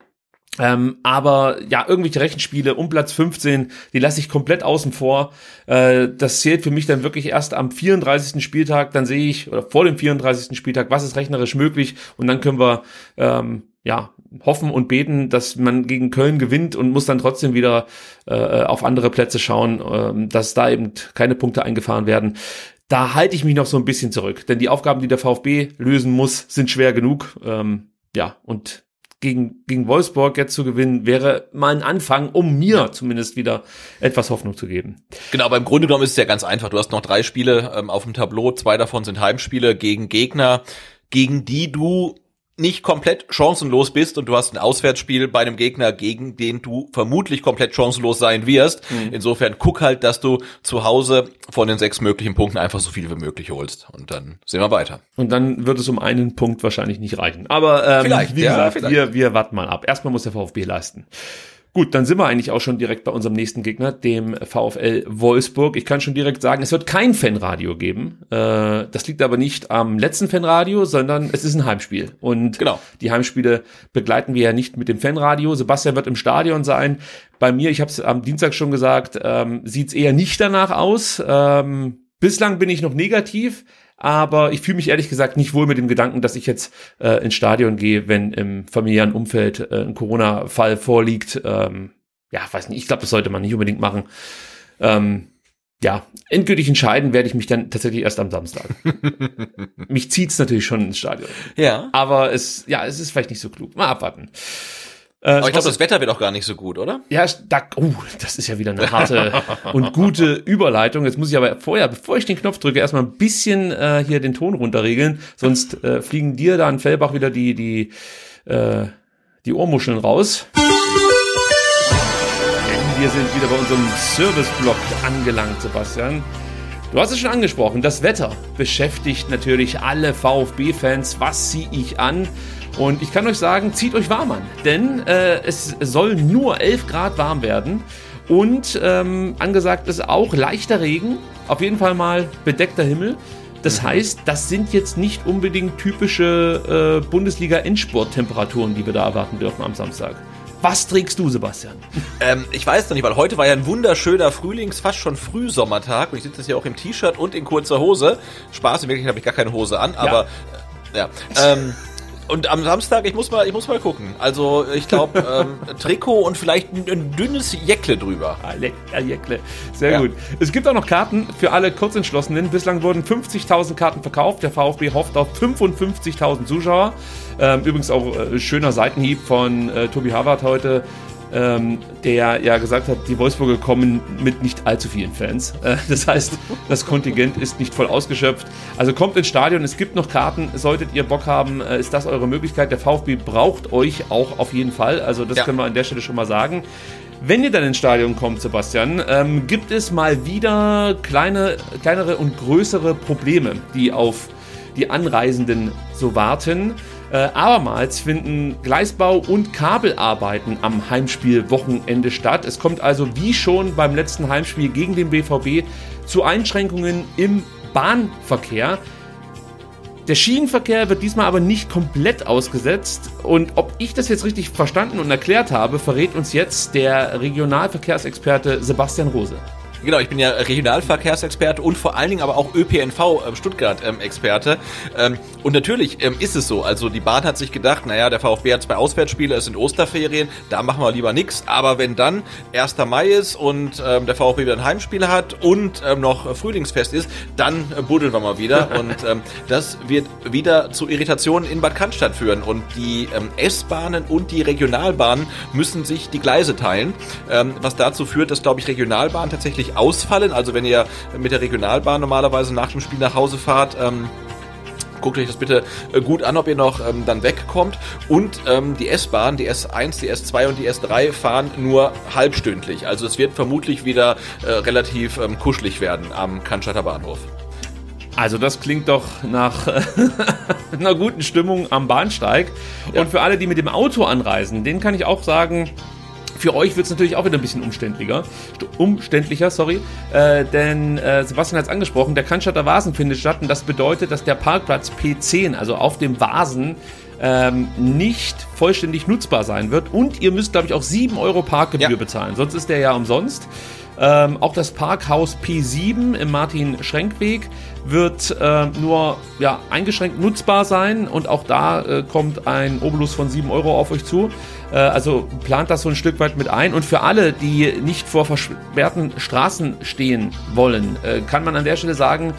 Ähm, aber ja, irgendwelche Rechenspiele um Platz 15, die lasse ich komplett außen vor. Äh, das zählt für mich dann wirklich erst am 34. Spieltag. Dann sehe ich, oder vor dem 34. Spieltag, was ist rechnerisch möglich. Und dann können wir ähm, ja hoffen und beten, dass man gegen Köln gewinnt und muss dann trotzdem wieder äh, auf andere Plätze schauen, ähm, dass da eben keine Punkte eingefahren werden. Da halte ich mich noch so ein bisschen zurück, denn die Aufgaben, die der VfB lösen muss, sind schwer genug. Ähm, ja, und gegen, gegen Wolfsburg jetzt zu gewinnen, wäre mal ein Anfang, um mir zumindest wieder etwas Hoffnung zu geben. Genau, aber im Grunde genommen ist es ja ganz einfach. Du hast noch drei Spiele ähm, auf dem Tableau, zwei davon sind Heimspiele gegen Gegner, gegen die du nicht komplett chancenlos bist und du hast ein Auswärtsspiel bei einem Gegner, gegen den du vermutlich komplett chancenlos sein wirst. Insofern guck halt, dass du zu Hause von den sechs möglichen Punkten einfach so viel wie möglich holst und dann sehen wir weiter. Und dann wird es um einen Punkt wahrscheinlich nicht reichen. Aber ähm, Vielleicht, wie ja, gesagt, vielleicht. wir, wir warten mal ab. Erstmal muss der VfB leisten. Gut, dann sind wir eigentlich auch schon direkt bei unserem nächsten Gegner, dem VfL Wolfsburg. Ich kann schon direkt sagen, es wird kein Fanradio geben. Äh, das liegt aber nicht am letzten Fanradio, sondern es ist ein Heimspiel. Und Genau. die Heimspiele begleiten wir ja nicht mit dem Fanradio. Sebastian wird im Stadion sein. Bei mir, ich habe es am Dienstag schon gesagt, ähm, sieht es eher nicht danach aus. Ähm, bislang bin ich noch negativ, aber ich fühle mich ehrlich gesagt nicht wohl mit dem Gedanken, dass ich jetzt äh, ins Stadion gehe, wenn im familiären Umfeld äh, ein Corona-Fall vorliegt. Ähm, ja, weiß nicht, ich glaube, das sollte man nicht unbedingt machen. Ähm, ja, endgültig entscheiden werde ich mich dann tatsächlich erst am Samstag. mich zieht's natürlich schon ins Stadion. Ja. Aber es, ja, es ist vielleicht nicht so klug. Mal abwarten. Äh, Aber ich glaube, das Wetter wird auch gar nicht so gut, oder? Ja, da, uh, das ist ja wieder eine harte und gute Überleitung. Jetzt muss ich aber vorher, bevor ich den Knopf drücke, erstmal ein bisschen äh, hier den Ton runterregeln, sonst äh, fliegen dir da in Fellbach wieder die die äh, die Ohrmuscheln raus. Wir sind wieder bei unserem Serviceblock angelangt, Sebastian. Du hast es schon angesprochen, das Wetter beschäftigt natürlich alle VfB-Fans. Was ziehe ich an? Und ich kann euch sagen, zieht euch warm an, denn äh, es soll nur 11 Grad warm werden. Und ähm, angesagt ist auch leichter Regen, auf jeden Fall mal bedeckter Himmel. Das heißt, das sind jetzt nicht unbedingt typische äh, Bundesliga-Endsport-Temperaturen, die wir da erwarten dürfen am Samstag. Was trägst du, Sebastian? Ähm, ich weiß noch nicht, weil heute war ja ein wunderschöner Frühlings-, fast schon Frühsommertag und ich sitze jetzt hier auch im T-Shirt und in kurzer Hose. Spaß, in Wirklichkeit habe ich gar keine Hose an, aber äh, ja. Ähm, und am Samstag, ich muss mal, ich muss mal gucken. Also ich glaube ähm, Trikot und vielleicht ein, ein dünnes Jäckle drüber. Ah, Jäckle. Sehr Ja. gut. Es gibt auch noch Karten für alle Kurzentschlossenen. Bislang wurden 50.000 Karten verkauft. Der VfB hofft auf 55.000 Zuschauer. Ähm, übrigens auch äh, schöner Seitenhieb von äh, Tobi Havard heute, ähm, der ja gesagt hat, die Wolfsburger kommen mit nicht allzu vielen Fans. Äh, das heißt, das Kontingent ist nicht voll ausgeschöpft. Also kommt ins Stadion, es gibt noch Karten. Solltet ihr Bock haben, äh, ist das eure Möglichkeit. Der VfB braucht euch auch auf jeden Fall. Also das Ja. können wir an der Stelle schon mal sagen. Wenn ihr dann ins Stadion kommt, Sebastian, ähm, gibt es mal wieder kleine, kleinere und größere Probleme, die auf die Anreisenden so warten. Äh, abermals finden Gleisbau und Kabelarbeiten am Heimspielwochenende statt. Es kommt also wie schon beim letzten Heimspiel gegen den BVB zu Einschränkungen im Bahnverkehr. Der Schienenverkehr wird diesmal aber nicht komplett ausgesetzt. Und ob ich das jetzt richtig verstanden und erklärt habe, verrät uns jetzt der Regionalverkehrsexperte Sebastian Rose. Genau, ich bin ja Regionalverkehrsexperte und vor allen Dingen aber auch ÖPNV ähm, Stuttgart-Experte. Ähm, und natürlich ähm, ist es so. Also die Bahn hat sich gedacht, naja, der VfB hat zwei Auswärtsspiele, es sind Osterferien, da machen wir lieber nichts. Aber wenn dann 1. Mai ist und ähm, der VfB wieder ein Heimspiel hat und ähm, noch Frühlingsfest ist, dann äh, buddeln wir mal wieder. und ähm, das wird wieder zu Irritationen in Bad Cannstatt führen. Und die ähm, S-Bahnen und die Regionalbahnen müssen sich die Gleise teilen, ähm, was dazu führt, dass, glaube ich, Regionalbahnen tatsächlich ausfallen. Also wenn ihr mit der Regionalbahn normalerweise nach dem Spiel nach Hause fahrt, ähm, Guckt euch das bitte äh, gut an, ob ihr noch ähm, dann wegkommt. Und ähm, die S-Bahn, die S1, die S2 und die S3 fahren nur halbstündlich. Also es wird vermutlich wieder äh, relativ ähm, kuschelig werden am Cannstatter Bahnhof. Also das klingt doch nach einer guten Stimmung am Bahnsteig. Ja. Und für alle, die mit dem Auto anreisen, denen kann ich auch sagen, für euch wird es natürlich auch wieder ein bisschen umständlicher, st- umständlicher, sorry, äh, denn äh, Sebastian hat es angesprochen, der Cannstatter Vasen findet statt und das bedeutet, dass der Parkplatz P10, also auf dem Vasen, ähm, nicht vollständig nutzbar sein wird und ihr müsst, glaube ich, auch 7 Euro Parkgebühr Ja. bezahlen, sonst ist der ja umsonst. Ähm, auch das Parkhaus P7 im Martin-Schrenk-Weg wird äh, nur ja, eingeschränkt nutzbar sein und auch da äh, kommt ein Obolus von 7 Euro auf euch zu. Äh, also plant das so ein Stück weit mit ein. Und für alle, die nicht vor versperrten Straßen stehen wollen, äh, kann man an der Stelle sagen,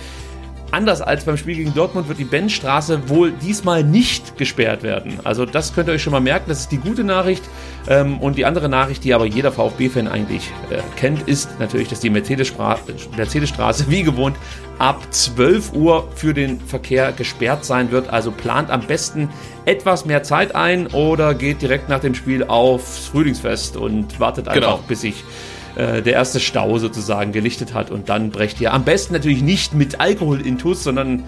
Anders als beim Spiel gegen Dortmund wird die Benzstraße wohl diesmal nicht gesperrt werden. Also das könnt ihr euch schon mal merken, das ist die gute Nachricht. Ähm, und die andere Nachricht, die aber jeder VfB-Fan eigentlich äh, kennt, ist natürlich, dass die Mercedes-Stra- Mercedesstraße wie gewohnt ab 12 Uhr für den Verkehr gesperrt sein wird. Also plant am besten etwas mehr Zeit ein oder geht direkt nach dem Spiel aufs Frühlingsfest und wartet einfach, Genau. bis sich äh, der erste Stau sozusagen gelichtet hat und dann brecht ihr am besten natürlich nicht mit Alkohol intus, sondern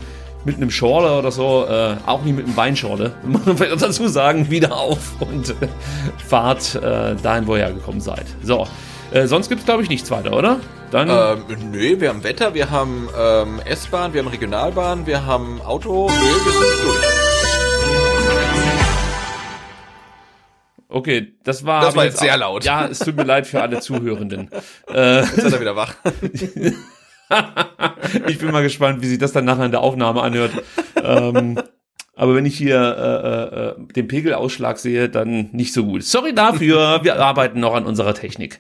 mit einem Schorle oder so, äh, auch nicht mit einem Weinschorle, muss man vielleicht dazu sagen, wieder auf und äh, fahrt äh, dahin, wo ihr hergekommen seid. So, äh, sonst gibt's glaube ich nichts weiter, oder? Dann Ähm, nö, wir haben Wetter, wir haben ähm, S-Bahn, wir haben Regionalbahn, wir haben Auto. Nö, wir sind durch. Okay, das war Das war jetzt sehr laut. Ja, es tut mir leid für alle Zuhörenden. äh, Jetzt ist er wieder wach. ich bin mal gespannt, wie sich das dann nachher in der Aufnahme anhört. ähm, aber wenn ich hier äh, äh, äh, den Pegelausschlag sehe, dann nicht so gut. Sorry dafür, wir arbeiten noch an unserer Technik.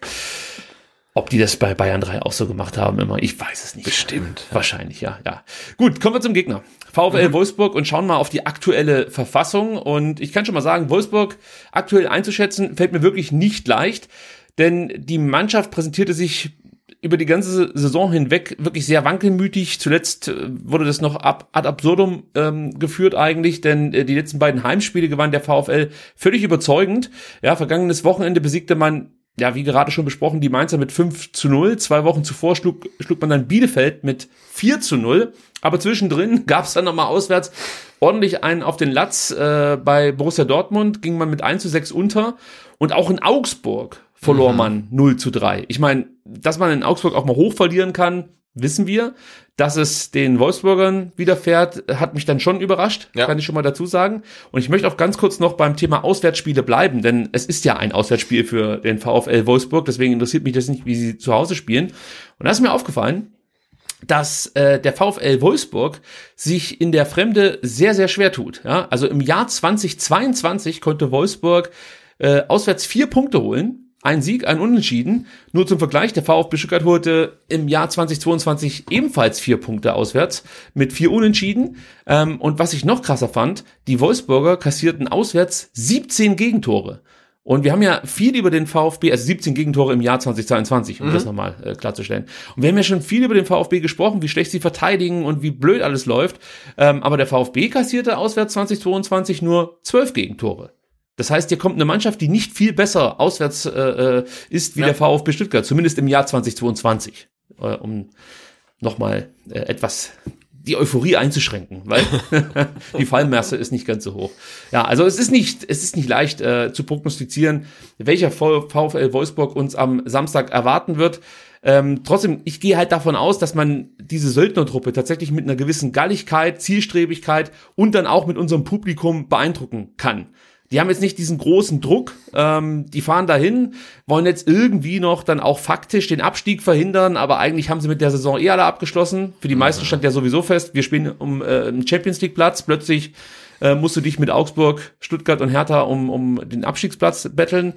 Ob die das bei Bayern 3 auch so gemacht haben immer, ich weiß es nicht. Bestimmt. Wahrscheinlich, ja, ja. Gut, kommen wir zum Gegner. VfL Mhm. Wolfsburg und schauen mal auf die aktuelle Verfassung. Und ich kann schon mal sagen, Wolfsburg aktuell einzuschätzen, fällt mir wirklich nicht leicht, denn die Mannschaft präsentierte sich über die ganze Saison hinweg wirklich sehr wankelmütig. Zuletzt äh, wurde das noch ab, ad absurdum ähm, geführt eigentlich, denn äh, die letzten beiden Heimspiele gewann der VfL völlig überzeugend. Ja, vergangenes Wochenende besiegte man ja, wie gerade schon besprochen, die Mainzer mit 5 zu 0. Zwei Wochen zuvor schlug, schlug man dann Bielefeld mit 4 zu 0. Aber zwischendrin gab es dann nochmal auswärts ordentlich einen auf den Latz. Äh, bei Borussia Dortmund ging man mit 1 zu 6 unter. Und auch in Augsburg verlor man 0 zu 3. Ich meine, dass man in Augsburg auch mal hoch verlieren kann, wissen wir. Dass es den Wolfsburgern widerfährt, hat mich dann schon überrascht, Ja. kann ich schon mal dazu sagen. Und ich möchte auch ganz kurz noch beim Thema Auswärtsspiele bleiben, denn es ist ja ein Auswärtsspiel für den VfL Wolfsburg, deswegen interessiert mich das nicht, wie sie zu Hause spielen. Und da ist mir aufgefallen, dass äh, der VfL Wolfsburg sich in der Fremde sehr, sehr schwer tut. Ja? Also im Jahr 2022 konnte Wolfsburg äh, auswärts vier Punkte holen. Ein Sieg, ein Unentschieden. Nur zum Vergleich, der VfB Stuttgart holte im Jahr 2022 ebenfalls vier Punkte auswärts mit vier Unentschieden. Ähm, und was ich noch krasser fand, die Wolfsburger kassierten auswärts 17 Gegentore. Und wir haben ja viel über den VfB, also 17 Gegentore im Jahr 2022, um das nochmal äh, klarzustellen. Und wir haben ja schon viel über den VfB gesprochen, wie schlecht sie verteidigen und wie blöd alles läuft. Ähm, aber der VfB kassierte auswärts 2022 nur 12 Gegentore. Das heißt, hier kommt eine Mannschaft, die nicht viel besser auswärts äh, äh, ist wie Ja. der VfB Stuttgart, zumindest im Jahr 2022, äh, um nochmal äh, etwas die Euphorie einzuschränken, weil die Fallmasse ist nicht ganz so hoch. Ja, also es ist nicht, es ist nicht leicht äh, zu prognostizieren, welcher VfL Wolfsburg uns am Samstag erwarten wird. Ähm, trotzdem, ich gehe halt davon aus, dass man diese Söldnertruppe tatsächlich mit einer gewissen Galligkeit, Zielstrebigkeit und dann auch mit unserem Publikum beeindrucken kann. Die haben jetzt nicht diesen großen Druck, ähm, die fahren dahin, wollen jetzt irgendwie noch dann auch faktisch den Abstieg verhindern, aber eigentlich haben sie mit der Saison eh alle abgeschlossen. Für die meisten stand ja sowieso fest, wir spielen um äh, einen Champions League Platz, plötzlich äh, musst du dich mit Augsburg, Stuttgart und Hertha um, um den Abstiegsplatz betteln.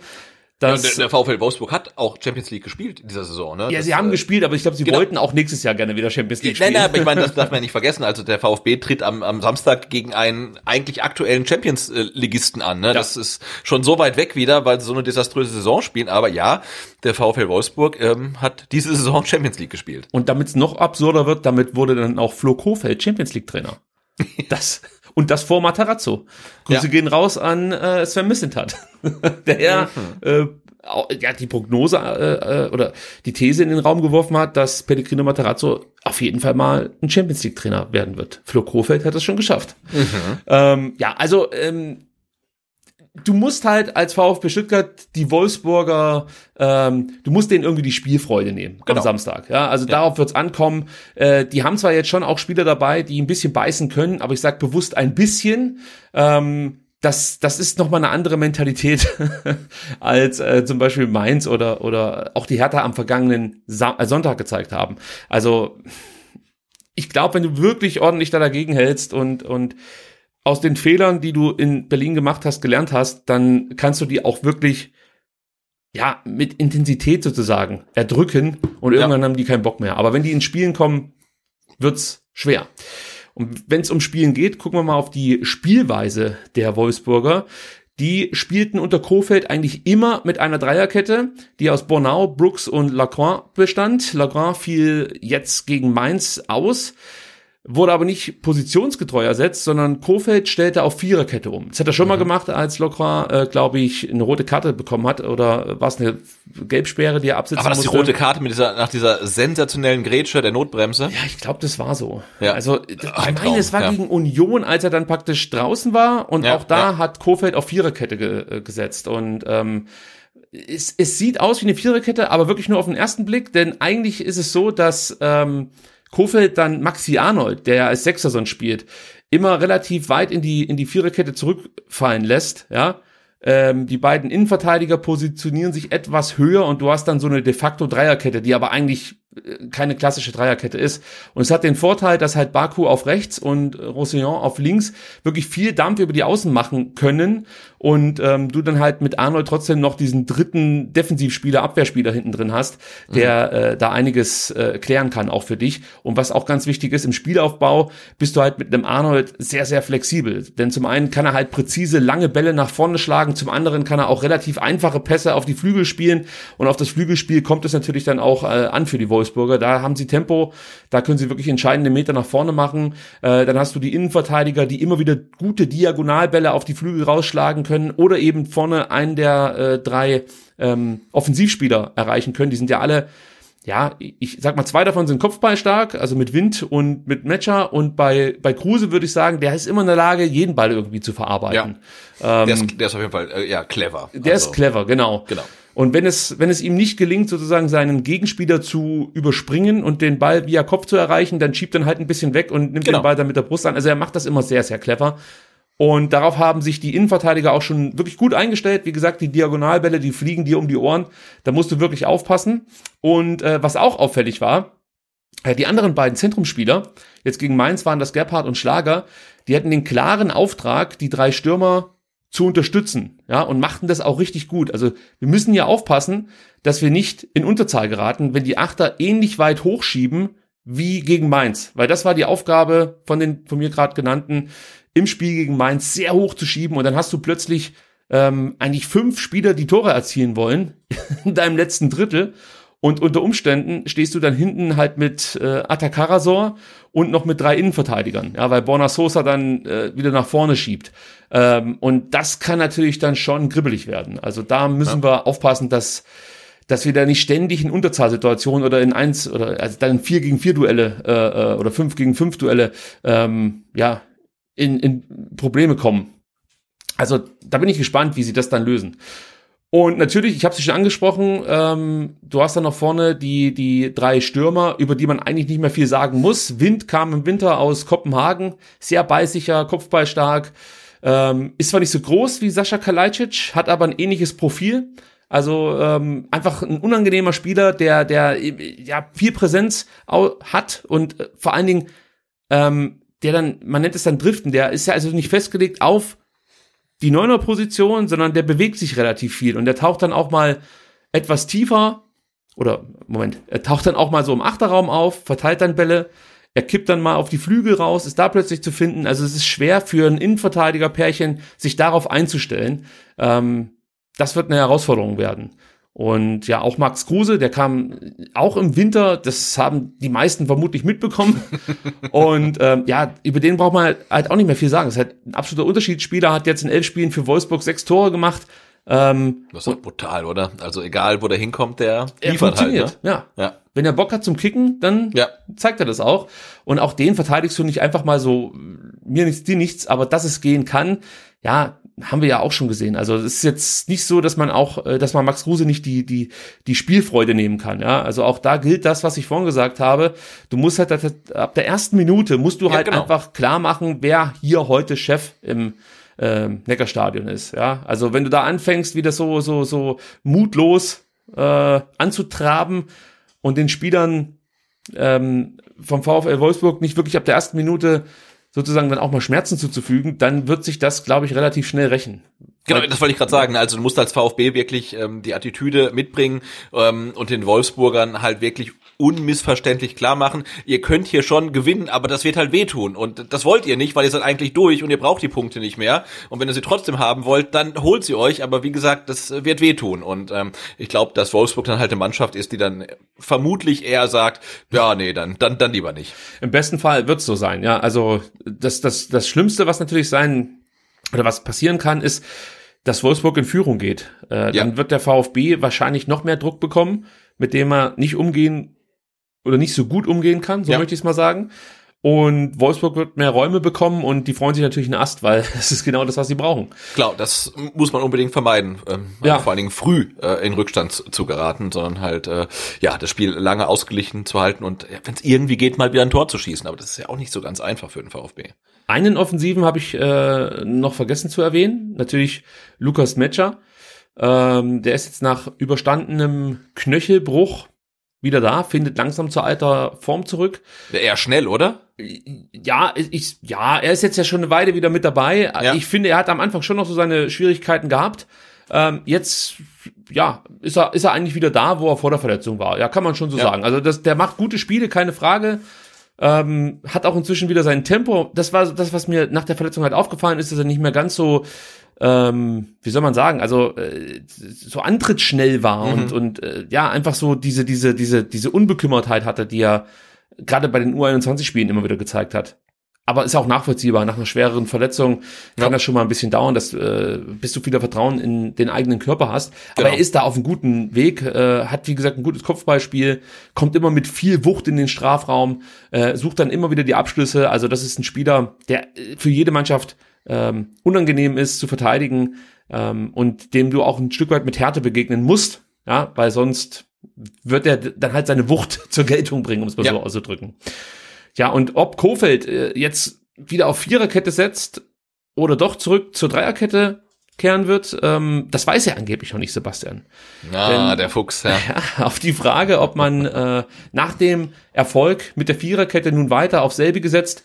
Ja, Das, der, der VfL Wolfsburg hat auch Champions League gespielt in dieser Saison. Ne? ja, Das, sie haben äh, gespielt, aber ich glaube, sie genau. wollten auch nächstes Jahr gerne wieder Champions League Nein, spielen. nein, aber ich meine, das darf man nicht vergessen. Also der VfB tritt am, am Samstag gegen einen eigentlich aktuellen Champions-Ligisten an. Ne? Das ist schon so weit weg wieder, weil sie so eine desaströse Saison spielen. Aber ja, der VfL Wolfsburg ähm, hat diese Saison Champions League gespielt. Und damit es noch absurder wird, damit wurde dann auch Flo Kofeld Champions League Trainer. Das und das vor Matarazzo. Grüße Ja. gehen raus an äh, Sven Mislintat, der ja, äh, au- ja die Prognose äh, äh, oder die These in den Raum geworfen hat, dass Pellegrino Matarazzo auf jeden Fall mal ein Champions League Trainer werden wird. Flo Kofeld hat das schon geschafft. Ähm, ja, also ähm, du musst halt als VfB Stuttgart die Wolfsburger, ähm, du musst denen irgendwie die Spielfreude nehmen Genau. am Samstag. Ja, also darauf wird's ankommen. Äh, die haben zwar jetzt schon auch Spieler dabei, die ein bisschen beißen können, aber ich sag bewusst ein bisschen. Ähm, das, das ist nochmal eine andere Mentalität als äh, zum Beispiel Mainz oder, oder auch die Hertha am vergangenen Sa äh, Sonntag gezeigt haben. Also ich glaube, wenn du wirklich ordentlich da dagegen hältst und, und aus den Fehlern, die du in Berlin gemacht hast, gelernt hast, dann kannst du die auch wirklich ja mit Intensität sozusagen erdrücken und irgendwann haben die keinen Bock mehr. Aber wenn die ins Spielen kommen, wird's schwer. Und wenn es um Spielen geht, gucken wir mal auf die Spielweise der Wolfsburger. Die spielten unter Kofeld eigentlich immer mit einer Dreierkette, die aus Bornau, Brooks und Lacroix bestand. Lacroix fiel jetzt gegen Mainz aus, wurde aber nicht positionsgetreu ersetzt, sondern Kofeld stellte auf Viererkette um. Das hat er schon mal gemacht, als Lacroix, äh, glaube ich, eine rote Karte bekommen hat oder war es eine Gelbsperre, die er absitzen Aber das ist die musste. rote Karte mit dieser, nach dieser sensationellen Grätsche der Notbremse. Ja, ich glaube, das war so. Ja. Also ich Ein meine, es war ja. gegen Union, als er dann praktisch draußen war und Ja, auch da hat Kofeld auf Viererkette ge äh, gesetzt und ähm, es, es sieht aus wie eine Viererkette, aber wirklich nur auf den ersten Blick, denn eigentlich ist es so, dass ähm, Kofeld dann Maxi Arnold, der ja als Sechser sonst spielt, immer relativ weit in die in die Viererkette zurückfallen lässt, ja. Ähm, die beiden Innenverteidiger positionieren sich etwas höher und du hast dann so eine de facto Dreierkette, die aber eigentlich keine klassische Dreierkette ist. Und es hat den Vorteil, dass halt Baku auf rechts und Roussillon auf links wirklich viel Dampf über die Außen machen können und ähm, du dann halt mit Arnold trotzdem noch diesen dritten Defensivspieler, Abwehrspieler hinten drin hast, der mhm. äh, da einiges äh, klären kann auch für dich. Und was auch ganz wichtig ist, im Spielaufbau bist du halt mit einem Arnold sehr, sehr flexibel. Denn zum einen kann er halt präzise lange Bälle nach vorne schlagen, zum anderen kann er auch relativ einfache Pässe auf die Flügel spielen und auf das Flügelspiel kommt es natürlich dann auch äh, an für die Wolfsburger. Da haben sie Tempo, da können sie wirklich entscheidende Meter nach vorne machen. Äh, dann hast du die Innenverteidiger, die immer wieder gute Diagonalbälle auf die Flügel rausschlagen können oder eben vorne einen der äh, drei ähm, Offensivspieler erreichen können. Die sind ja alle ja, ich sag mal, zwei davon sind kopfballstark, also mit Wind und mit Matcher. Und bei, bei Kruse würde ich sagen, der ist immer in der Lage, jeden Ball irgendwie zu verarbeiten. Ja. Ähm, der, ist, der ist auf jeden Fall, äh, ja, clever. Der also, ist clever, genau. Genau. Und wenn es, wenn es ihm nicht gelingt, sozusagen seinen Gegenspieler zu überspringen und den Ball via Kopf zu erreichen, dann schiebt er halt ein bisschen weg und nimmt genau. den Ball dann mit der Brust an. Also er macht das immer sehr, sehr clever. Und darauf haben sich die Innenverteidiger auch schon wirklich gut eingestellt. Wie gesagt, die Diagonalbälle, die fliegen dir um die Ohren. Da musst du wirklich aufpassen. Und äh, was auch auffällig war, äh, die anderen beiden Zentrumspieler, jetzt gegen Mainz waren das Gebhardt und Schlager, die hatten den klaren Auftrag, die drei Stürmer zu unterstützen, ja, und machten das auch richtig gut. Also wir müssen ja aufpassen, dass wir nicht in Unterzahl geraten, wenn die Achter ähnlich weit hochschieben wie gegen Mainz, weil das war die Aufgabe von den von mir gerade genannten im Spiel gegen Mainz sehr hoch zu schieben. Und dann hast du plötzlich ähm, eigentlich fünf Spieler, die Tore erzielen wollen in deinem letzten Drittel. Und unter Umständen stehst du dann hinten halt mit äh, Atakarasor und noch mit drei Innenverteidigern, ja, weil Borna Sosa dann äh, wieder nach vorne schiebt. Ähm, und das kann natürlich dann schon gribbelig werden. Also da müssen ja. wir aufpassen, dass dass wir da nicht ständig in Unterzahlsituationen oder in eins oder also dann vier gegen vier Duelle äh, äh oder fünf gegen fünf Duelle ähm, ja in, in Probleme kommen. Also da bin ich gespannt, wie sie das dann lösen. Und natürlich, ich habe es schon angesprochen, ähm, du hast dann noch vorne die, die drei Stürmer, über die man eigentlich nicht mehr viel sagen muss. Wind kam im Winter aus Kopenhagen, sehr beißiger, kopfballstark, ähm, ist zwar nicht so groß wie Sascha Kalajdzic, hat aber ein ähnliches Profil. Also ähm, einfach ein unangenehmer Spieler, der, der ja viel Präsenz hat und äh, vor allen Dingen ähm, der dann, man nennt es dann Driften, der ist ja also nicht festgelegt auf die Neuner-Position, sondern der bewegt sich relativ viel und der taucht dann auch mal etwas tiefer oder Moment, er taucht dann auch mal so im Achterraum auf, verteilt dann Bälle, er kippt dann mal auf die Flügel raus, ist da plötzlich zu finden. Also es ist schwer für ein Innenverteidiger-Pärchen, sich darauf einzustellen. Ähm, das wird eine Herausforderung werden. Und ja, auch Max Kruse, der kam auch im Winter, das haben die meisten vermutlich mitbekommen. und ähm, ja, über den braucht man halt auch nicht mehr viel sagen. Das ist halt ein absoluter Unterschiedsspieler, hat jetzt in elf Spielen für Wolfsburg sechs Tore gemacht. Ähm, das ist doch brutal, oder? Also egal, wo der hinkommt, der er liefert halt, funktioniert, halt, ne? ja. ja. Wenn er Bock hat zum Kicken, dann ja. zeigt er das auch. Und auch den verteidigst du nicht einfach mal so, mir nichts, dir nichts, aber dass es gehen kann, ja, haben wir ja auch schon gesehen. Also es ist jetzt nicht so, dass man auch, äh, dass man Max Kruse nicht die, die, die Spielfreude nehmen kann. Ja, also auch da gilt das, was ich vorhin gesagt habe. Du musst halt ab der ersten Minute musst du ja, halt genau. einfach klar machen, wer hier heute Chef im äh, Neckarstadion ist. Ja, also wenn du da anfängst, wieder so, so, so mutlos äh, anzutraben und den Spielern ähm, vom VfL Wolfsburg nicht wirklich ab der ersten Minute sozusagen dann auch mal Schmerzen zuzufügen, dann wird sich das, glaube ich, relativ schnell rächen. Genau, das wollte ich gerade sagen. Also du musst als VfB wirklich ähm, die Attitüde mitbringen ähm, und den Wolfsburgern halt wirklich unmissverständlich klar machen, ihr könnt hier schon gewinnen, aber das wird halt wehtun. Und das wollt ihr nicht, weil ihr seid eigentlich durch und ihr braucht die Punkte nicht mehr. Und wenn ihr sie trotzdem haben wollt, dann holt sie euch. Aber wie gesagt, das wird wehtun. Und ähm, ich glaube, dass Wolfsburg dann halt eine Mannschaft ist, die dann vermutlich eher sagt, ja, nee, dann, dann, dann lieber nicht. Im besten Fall wird's so sein, ja. Also das, das, das Schlimmste, was natürlich sein oder was passieren kann, ist, dass Wolfsburg in Führung geht. Äh, ja. Dann wird der VfB wahrscheinlich noch mehr Druck bekommen, mit dem er nicht umgehen oder nicht so gut umgehen kann, so ja. möchte ich es mal sagen. Und Wolfsburg wird mehr Räume bekommen und die freuen sich natürlich einen Ast, weil das ist genau das, was sie brauchen. Klar, das muss man unbedingt vermeiden. Ähm, ja. Vor allen Dingen früh äh, in Rückstand zu, geraten, sondern halt äh, ja das Spiel lange ausgeglichen zu halten und ja, wenn es irgendwie geht, mal wieder ein Tor zu schießen. Aber das ist ja auch nicht so ganz einfach für den VfB. Einen Offensiven habe ich äh, noch vergessen zu erwähnen. Natürlich Lukas Metscher. Ähm, der ist jetzt nach überstandenem Knöchelbruch wieder da, findet langsam zur alter Form zurück. Eher schnell, oder? Ja, ich, ja, er ist jetzt ja schon eine Weile wieder mit dabei. Ja. Ich finde, er hat am Anfang schon noch so seine Schwierigkeiten gehabt. Ähm, jetzt, ja, ist er, ist er eigentlich wieder da, wo er vor der Verletzung war. Ja, kann man schon so Ja. sagen. Also das, der macht gute Spiele, keine Frage. Ähm, hat auch inzwischen wieder sein Tempo. Das war das, was mir nach der Verletzung halt aufgefallen ist, dass er nicht mehr ganz so, ähm, wie soll man sagen, also äh, so antrittsschnell war und und äh, ja einfach so diese diese diese diese Unbekümmertheit hatte, die er gerade bei den U21-Spielen immer wieder gezeigt hat. Aber ist auch nachvollziehbar. Nach einer schwereren Verletzung kann Ja. das schon mal ein bisschen dauern, dass, äh, bis du wieder Vertrauen in den eigenen Körper hast. Aber Genau. er ist da auf einem guten Weg, äh, hat wie gesagt ein gutes Kopfballspiel, kommt immer mit viel Wucht in den Strafraum, äh, sucht dann immer wieder die Abschlüsse. Also das ist ein Spieler, der äh, für jede Mannschaft ähm, unangenehm ist zu verteidigen ähm, und dem du auch ein Stück weit mit Härte begegnen musst, ja, weil sonst wird er dann halt seine Wucht zur Geltung bringen, um es mal Ja. so auszudrücken. Ja, und ob Kofeld äh, jetzt wieder auf Viererkette setzt oder doch zurück zur Dreierkette kehren wird, ähm, das weiß er angeblich noch nicht, Sebastian. Ah, Denn- der Fuchs, ja. Ja, auf die Frage, ob man äh, nach dem Erfolg mit der Viererkette nun weiter auf selbige setzt,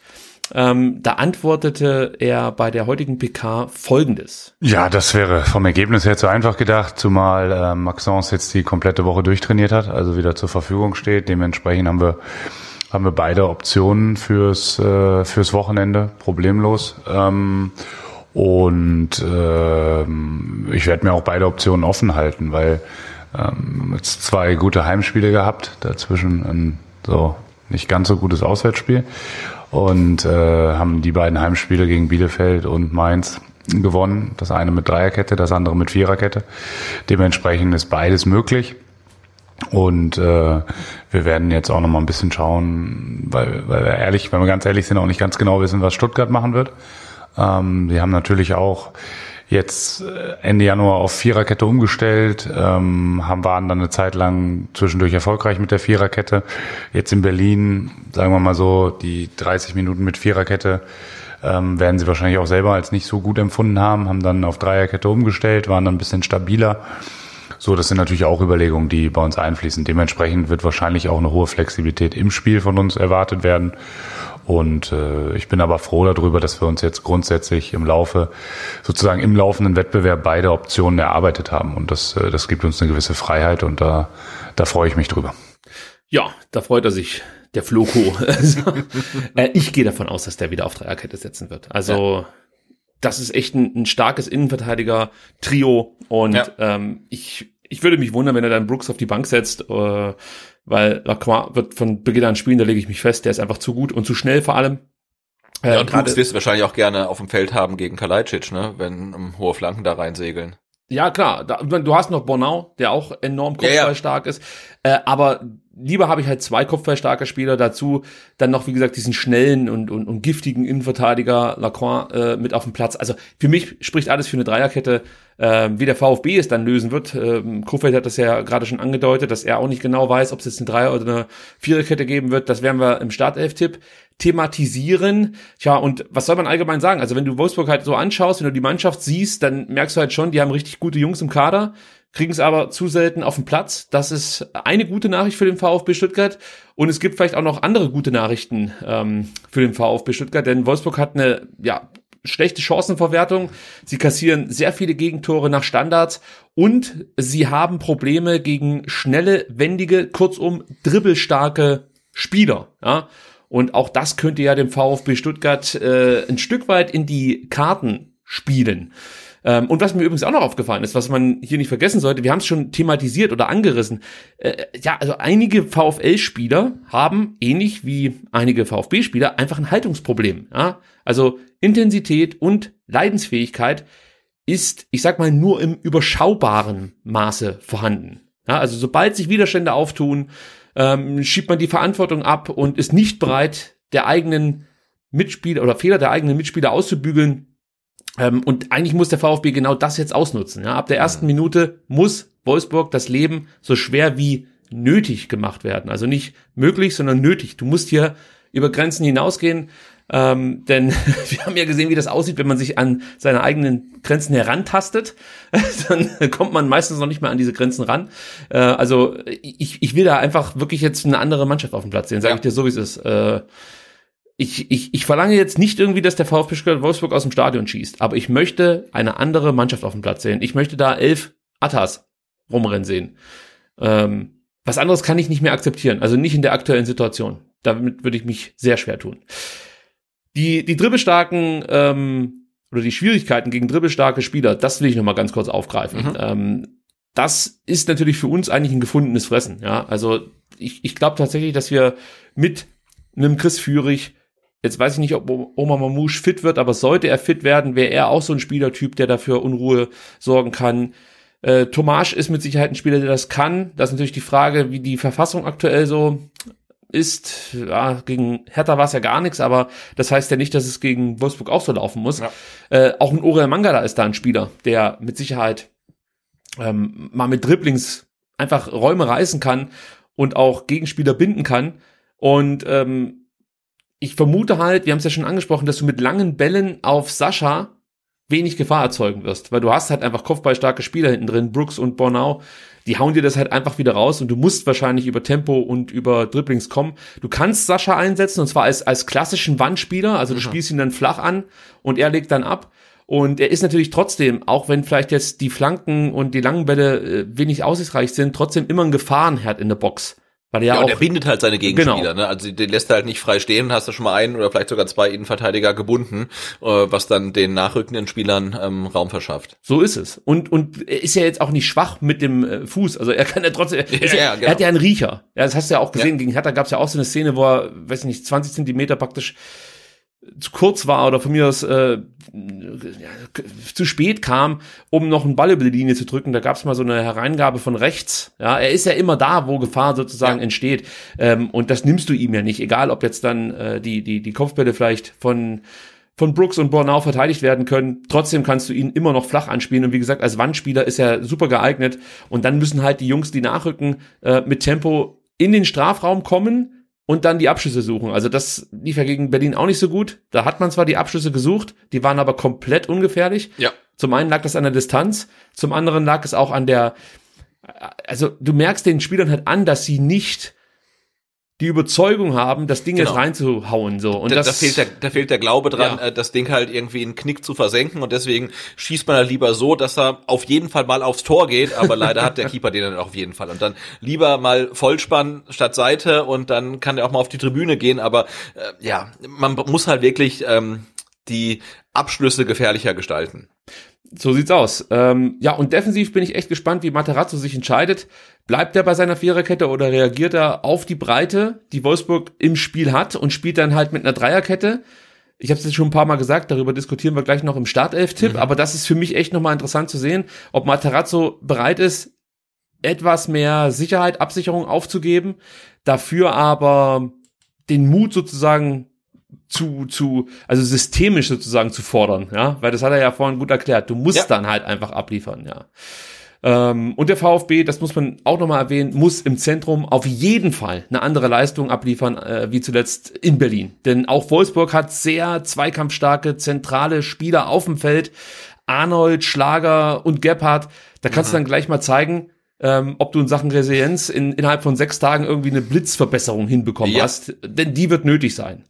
ähm, da antwortete er bei der heutigen PK Folgendes. Ja, das wäre vom Ergebnis her zu einfach gedacht, zumal äh, Maxence jetzt die komplette Woche durchtrainiert hat, also wieder zur Verfügung steht. Dementsprechend haben wir haben wir beide Optionen fürs äh, fürs Wochenende problemlos. Ähm, und ähm, ich werde mir auch beide Optionen offen halten, weil ähm, jetzt zwei gute Heimspiele gehabt, dazwischen ein so nicht ganz so gutes Auswärtsspiel und äh, haben die beiden Heimspiele gegen Bielefeld und Mainz gewonnen. Das eine mit Dreierkette, das andere mit Viererkette. Dementsprechend ist beides möglich. Und äh, wir werden jetzt auch noch mal ein bisschen schauen, weil, weil wir ehrlich, wenn wir ganz ehrlich sind, auch nicht ganz genau wissen, was Stuttgart machen wird. Ähm, die haben natürlich auch jetzt äh, Ende Januar auf Viererkette umgestellt, ähm, haben waren dann eine Zeit lang zwischendurch erfolgreich mit der Viererkette. Jetzt in Berlin, sagen wir mal so, die 30 Minuten mit Viererkette ähm, werden sie wahrscheinlich auch selber als nicht so gut empfunden haben, haben dann auf Dreierkette umgestellt, waren dann ein bisschen stabiler. So, das sind natürlich auch Überlegungen, die bei uns einfließen. Dementsprechend wird wahrscheinlich auch eine hohe Flexibilität im Spiel von uns erwartet werden. Und äh, ich bin aber froh darüber, dass wir uns jetzt grundsätzlich im Laufe, sozusagen im laufenden Wettbewerb beide Optionen erarbeitet haben. Und das, äh, das gibt uns eine gewisse Freiheit und da, da freue ich mich drüber. Ja, da freut er sich, der Floco. Also, äh, ich gehe davon aus, dass der wieder auf Dreierkette setzen wird. Also das ist echt ein, ein starkes Innenverteidiger-Trio und Ja. ähm, ich, ich würde mich wundern, wenn er dann Brooks auf die Bank setzt, äh, weil Lacroix wird von Beginn an spielen, da lege ich mich fest, der ist einfach zu gut und zu schnell vor allem. Äh, Ja, und gerade- Fuchs wirst du wahrscheinlich auch gerne auf dem Feld haben gegen Kalajdzic, ne? Wenn um, hohe Flanken da reinsegeln. Ja, klar. Da, du hast noch Bornau, der auch enorm Ja, ja. kopfballstark ist. Äh, aber lieber habe ich halt zwei kopfballstarke Spieler dazu. Dann noch, wie gesagt, diesen schnellen und, und, und giftigen Innenverteidiger Lacroix äh, mit auf dem Platz. Also für mich spricht alles für eine Dreierkette. Äh, wie der VfB es dann lösen wird. Ähm, Kofeld hat das ja gerade schon angedeutet, dass er auch nicht genau weiß, ob es jetzt eine Dreier- oder eine Viererkette geben wird. Das werden wir im Startelf-Tipp thematisieren. Tja, und was soll man allgemein sagen? Also wenn du Wolfsburg halt so anschaust, wenn du die Mannschaft siehst, dann merkst du halt schon, die haben richtig gute Jungs im Kader, kriegen es aber zu selten auf den Platz. Das ist eine gute Nachricht für den VfB Stuttgart. Und es gibt vielleicht auch noch andere gute Nachrichten ähm, für den VfB Stuttgart, denn Wolfsburg hat eine, ja, schlechte Chancenverwertung. Sie kassieren sehr viele Gegentore nach Standards und sie haben Probleme gegen schnelle, wendige, kurzum dribbelstarke Spieler. Ja? Und auch das könnte ja dem VfB Stuttgart äh, ein Stück weit in die Karten spielen. Ähm, und was mir übrigens auch noch aufgefallen ist, was man hier nicht vergessen sollte, wir haben es schon thematisiert oder angerissen. Äh, ja, also einige VfL-Spieler haben, ähnlich wie einige VfB-Spieler, einfach ein Haltungsproblem. Ja? Also Intensität und Leidensfähigkeit ist, ich sag mal, nur im überschaubaren Maße vorhanden. Ja, also sobald sich Widerstände auftun, ähm, schiebt man die Verantwortung ab und ist nicht bereit, der eigenen Mitspieler oder Fehler der eigenen Mitspieler auszubügeln. Ähm, und eigentlich muss der VfB genau das jetzt ausnutzen. Ja? Ab der ersten Minute muss Wolfsburg das Leben so schwer wie nötig gemacht werden. Also nicht möglich, sondern nötig. Du musst hier über Grenzen hinausgehen. Ähm, denn wir haben ja gesehen, wie das aussieht, wenn man sich an seine eigenen Grenzen herantastet. Dann kommt man meistens noch nicht mehr an diese Grenzen ran. Äh, also ich, ich will da einfach wirklich jetzt eine andere Mannschaft auf dem Platz sehen, sage Ja. ich dir so, wie es ist. Äh, ich, ich, ich verlange jetzt nicht irgendwie, dass der VfB Wolfsburg aus dem Stadion schießt, aber ich möchte eine andere Mannschaft auf dem Platz sehen. Ich möchte da elf Attas rumrennen sehen. Ähm, was anderes kann ich nicht mehr akzeptieren, also nicht in der aktuellen Situation. Damit würde ich mich sehr schwer tun. Die, die dribbelstarken ähm, oder die Schwierigkeiten gegen dribbelstarke Spieler, das will ich nochmal ganz kurz aufgreifen. Ähm, das ist natürlich für uns eigentlich ein gefundenes Fressen. Ja, also ich, ich glaube tatsächlich, dass wir mit einem Chris Führig, jetzt weiß ich nicht, ob Oma Mamouche fit wird, aber sollte er fit werden, wäre er auch so ein Spielertyp, der dafür Unruhe sorgen kann. Äh, Tomasch ist mit Sicherheit ein Spieler, der das kann. Das ist natürlich die Frage, wie die Verfassung aktuell so ist. Ja, gegen Hertha war es ja gar nichts, aber das heißt ja nicht, dass es gegen Wolfsburg auch so laufen muss. Ja. Äh, auch ein Orel Mangala ist da ein Spieler, der mit Sicherheit ähm, mal mit Dribblings einfach Räume reißen kann und auch Gegenspieler binden kann. Und ähm, ich vermute halt, wir haben es ja schon angesprochen, dass du mit langen Bällen auf Sascha wenig Gefahr erzeugen wirst, weil du hast halt einfach kopfballstarke Spieler hinten drin, Brooks und Bornau, die hauen dir das halt einfach wieder raus und du musst wahrscheinlich über Tempo und über Dribblings kommen. Du kannst Sascha einsetzen und zwar als, als klassischen Wandspieler, also du spielst ihn dann flach an und er legt dann ab. Und er ist natürlich trotzdem, auch wenn vielleicht jetzt die Flanken und die langen Bälle äh, wenig aussichtsreich sind, trotzdem immer ein Gefahrenherd in der Box. Weil ja, Ja, auch und er bindet halt seine Gegenspieler, Genau. ne? Also den lässt er halt nicht frei stehen, hast du schon mal einen oder vielleicht sogar zwei Innenverteidiger gebunden, äh, was dann den nachrückenden Spielern ähm, Raum verschafft. So ist es. Und, und er ist ja jetzt auch nicht schwach mit dem äh, Fuß. Also er kann ja trotzdem, er, Ja, ja, ja, genau. er hat ja einen Riecher. Ja, das hast du ja auch gesehen. Gegen Hertha gab es ja auch so eine Szene, wo er, weiß ich nicht, 20 Zentimeter praktisch zu kurz war oder von mir aus äh, ja, zu spät kam, um noch einen Ball über die Linie zu drücken. Da gab es mal so eine Hereingabe von rechts. Ja, er ist ja immer da, wo Gefahr sozusagen Ja. entsteht. Ähm, und das nimmst du ihm ja nicht, egal ob jetzt dann äh, die, die, die Kopfbälle vielleicht von von Brooks und Bornau verteidigt werden können. Trotzdem kannst du ihn immer noch flach anspielen. Und wie gesagt, als Wandspieler ist er super geeignet. Und dann müssen halt die Jungs, die nachrücken, äh, mit Tempo in den Strafraum kommen und dann die Abschlüsse suchen. Also das lief ja gegen Berlin auch nicht so gut. Da hat man zwar die Abschlüsse gesucht, die waren aber komplett ungefährlich. Ja. Zum einen lag das an der Distanz, zum anderen lag es auch an der, also du merkst den Spielern halt an, dass sie nicht die Überzeugung haben, das Ding jetzt Genau. reinzuhauen, so. Und da, das, da, fehlt der, da fehlt der Glaube dran, Ja. äh, das Ding halt irgendwie in den Knick zu versenken und deswegen schießt man halt lieber so, dass er auf jeden Fall mal aufs Tor geht, aber leider hat der Keeper den dann auf jeden Fall. Und dann lieber mal Vollspann statt Seite und dann kann er auch mal auf die Tribüne gehen, aber äh, ja, man muss halt wirklich ähm, die Abschlüsse gefährlicher gestalten. So sieht's aus. Ähm, ja, und defensiv bin ich echt gespannt, wie Materazzo sich entscheidet. Bleibt er bei seiner Viererkette oder reagiert er auf die Breite, die Wolfsburg im Spiel hat und spielt dann halt mit einer Dreierkette? Ich habe es jetzt schon ein paar Mal gesagt, darüber diskutieren wir gleich noch im Startelf-Tipp, aber das ist für mich echt nochmal interessant zu sehen, ob Materazzo bereit ist, etwas mehr Sicherheit, Absicherung aufzugeben, dafür aber den Mut sozusagen zu, zu, also systemisch sozusagen zu fordern, ja, weil das hat er ja vorhin gut erklärt. Du musst Ja. dann halt einfach abliefern, ja. Ähm, und der VfB, das muss man auch nochmal erwähnen, muss im Zentrum auf jeden Fall eine andere Leistung abliefern, äh, wie zuletzt in Berlin. Denn auch Wolfsburg hat sehr zweikampfstarke, zentrale Spieler auf dem Feld. Arnold, Schlager und Gebhardt. Da kannst du dann gleich mal zeigen, ähm, ob du in Sachen Resilienz in, innerhalb von sechs Tagen irgendwie eine Blitzverbesserung hinbekommen Ja. hast. Denn die wird nötig sein.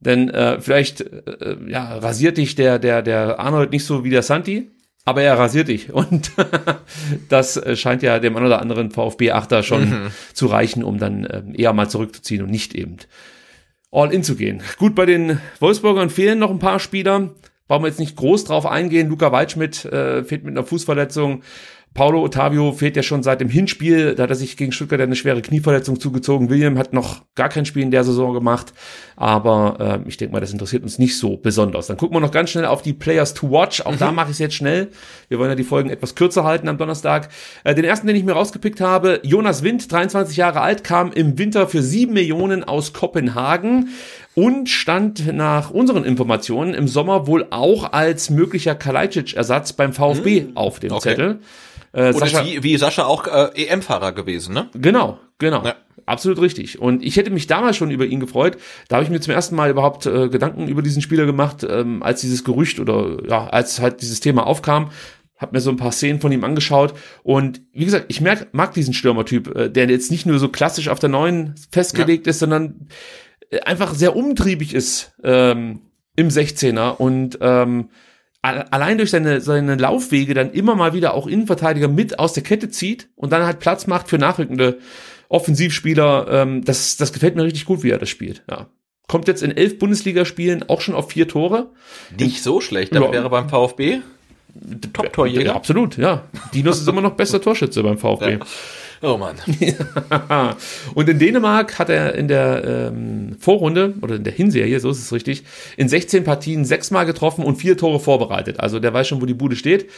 Denn äh, vielleicht äh, ja, rasiert dich der, der, der Arnold nicht so wie der Santi, aber er rasiert dich. Und das äh, scheint ja dem einen oder anderen VfB-Achter schon zu reichen, um dann ähm, eher mal zurückzuziehen und nicht eben all in zu gehen. Gut, bei den Wolfsburgern fehlen noch ein paar Spieler. Brauchen wir jetzt nicht groß drauf eingehen. Luca Waldschmidt äh, fehlt mit einer Fußverletzung. Paulo Ottavio fehlt ja schon seit dem Hinspiel. Da hat er sich gegen Stuttgart eine schwere Knieverletzung zugezogen. William hat noch gar kein Spiel in der Saison gemacht. Aber äh, ich denke mal, das interessiert uns nicht so besonders. Dann gucken wir noch ganz schnell auf die Players to Watch. Auch da mache ich es jetzt schnell. Wir wollen ja die Folgen etwas kürzer halten am Donnerstag. Äh, den ersten, den ich mir rausgepickt habe, Jonas Wind, 23 Jahre alt, kam im Winter für 7 Millionen aus Kopenhagen und stand nach unseren Informationen im Sommer wohl auch als möglicher Kalajdzic-Ersatz beim VfB auf dem okay. Zettel. Äh, Und ist wie, wie Sascha auch äh, EM-Fahrer gewesen, ne? Genau, genau. Ja. Absolut richtig. Und ich hätte mich damals schon über ihn gefreut. Da habe ich mir zum ersten Mal überhaupt äh, Gedanken über diesen Spieler gemacht, ähm, als dieses Gerücht oder ja, als halt dieses Thema aufkam. Hab mir so ein paar Szenen von ihm angeschaut und wie gesagt, ich merk, mag diesen Stürmertyp, äh, der jetzt nicht nur so klassisch auf der neuen festgelegt ist, sondern äh, einfach sehr umtriebig ist ähm, im 16er und ähm, allein durch seine, seine Laufwege dann immer mal wieder auch Innenverteidiger mit aus der Kette zieht und dann halt Platz macht für nachrückende Offensivspieler. Ähm, das, das gefällt mir richtig gut, wie er das spielt. Ja. Kommt jetzt in elf Bundesligaspielen auch schon auf vier Tore. Nicht so schlecht. Damit Ja. wäre beim VfB Top-Torjäger. Ja, absolut, ja. Dinos ist immer noch bester Torschütze beim VfB. Oh Mann. Und in Dänemark hat er in der ähm, Vorrunde oder in der Hinserie, so ist es richtig, in 16 Partien sechsmal getroffen und vier Tore vorbereitet. Also der weiß schon, wo die Bude steht.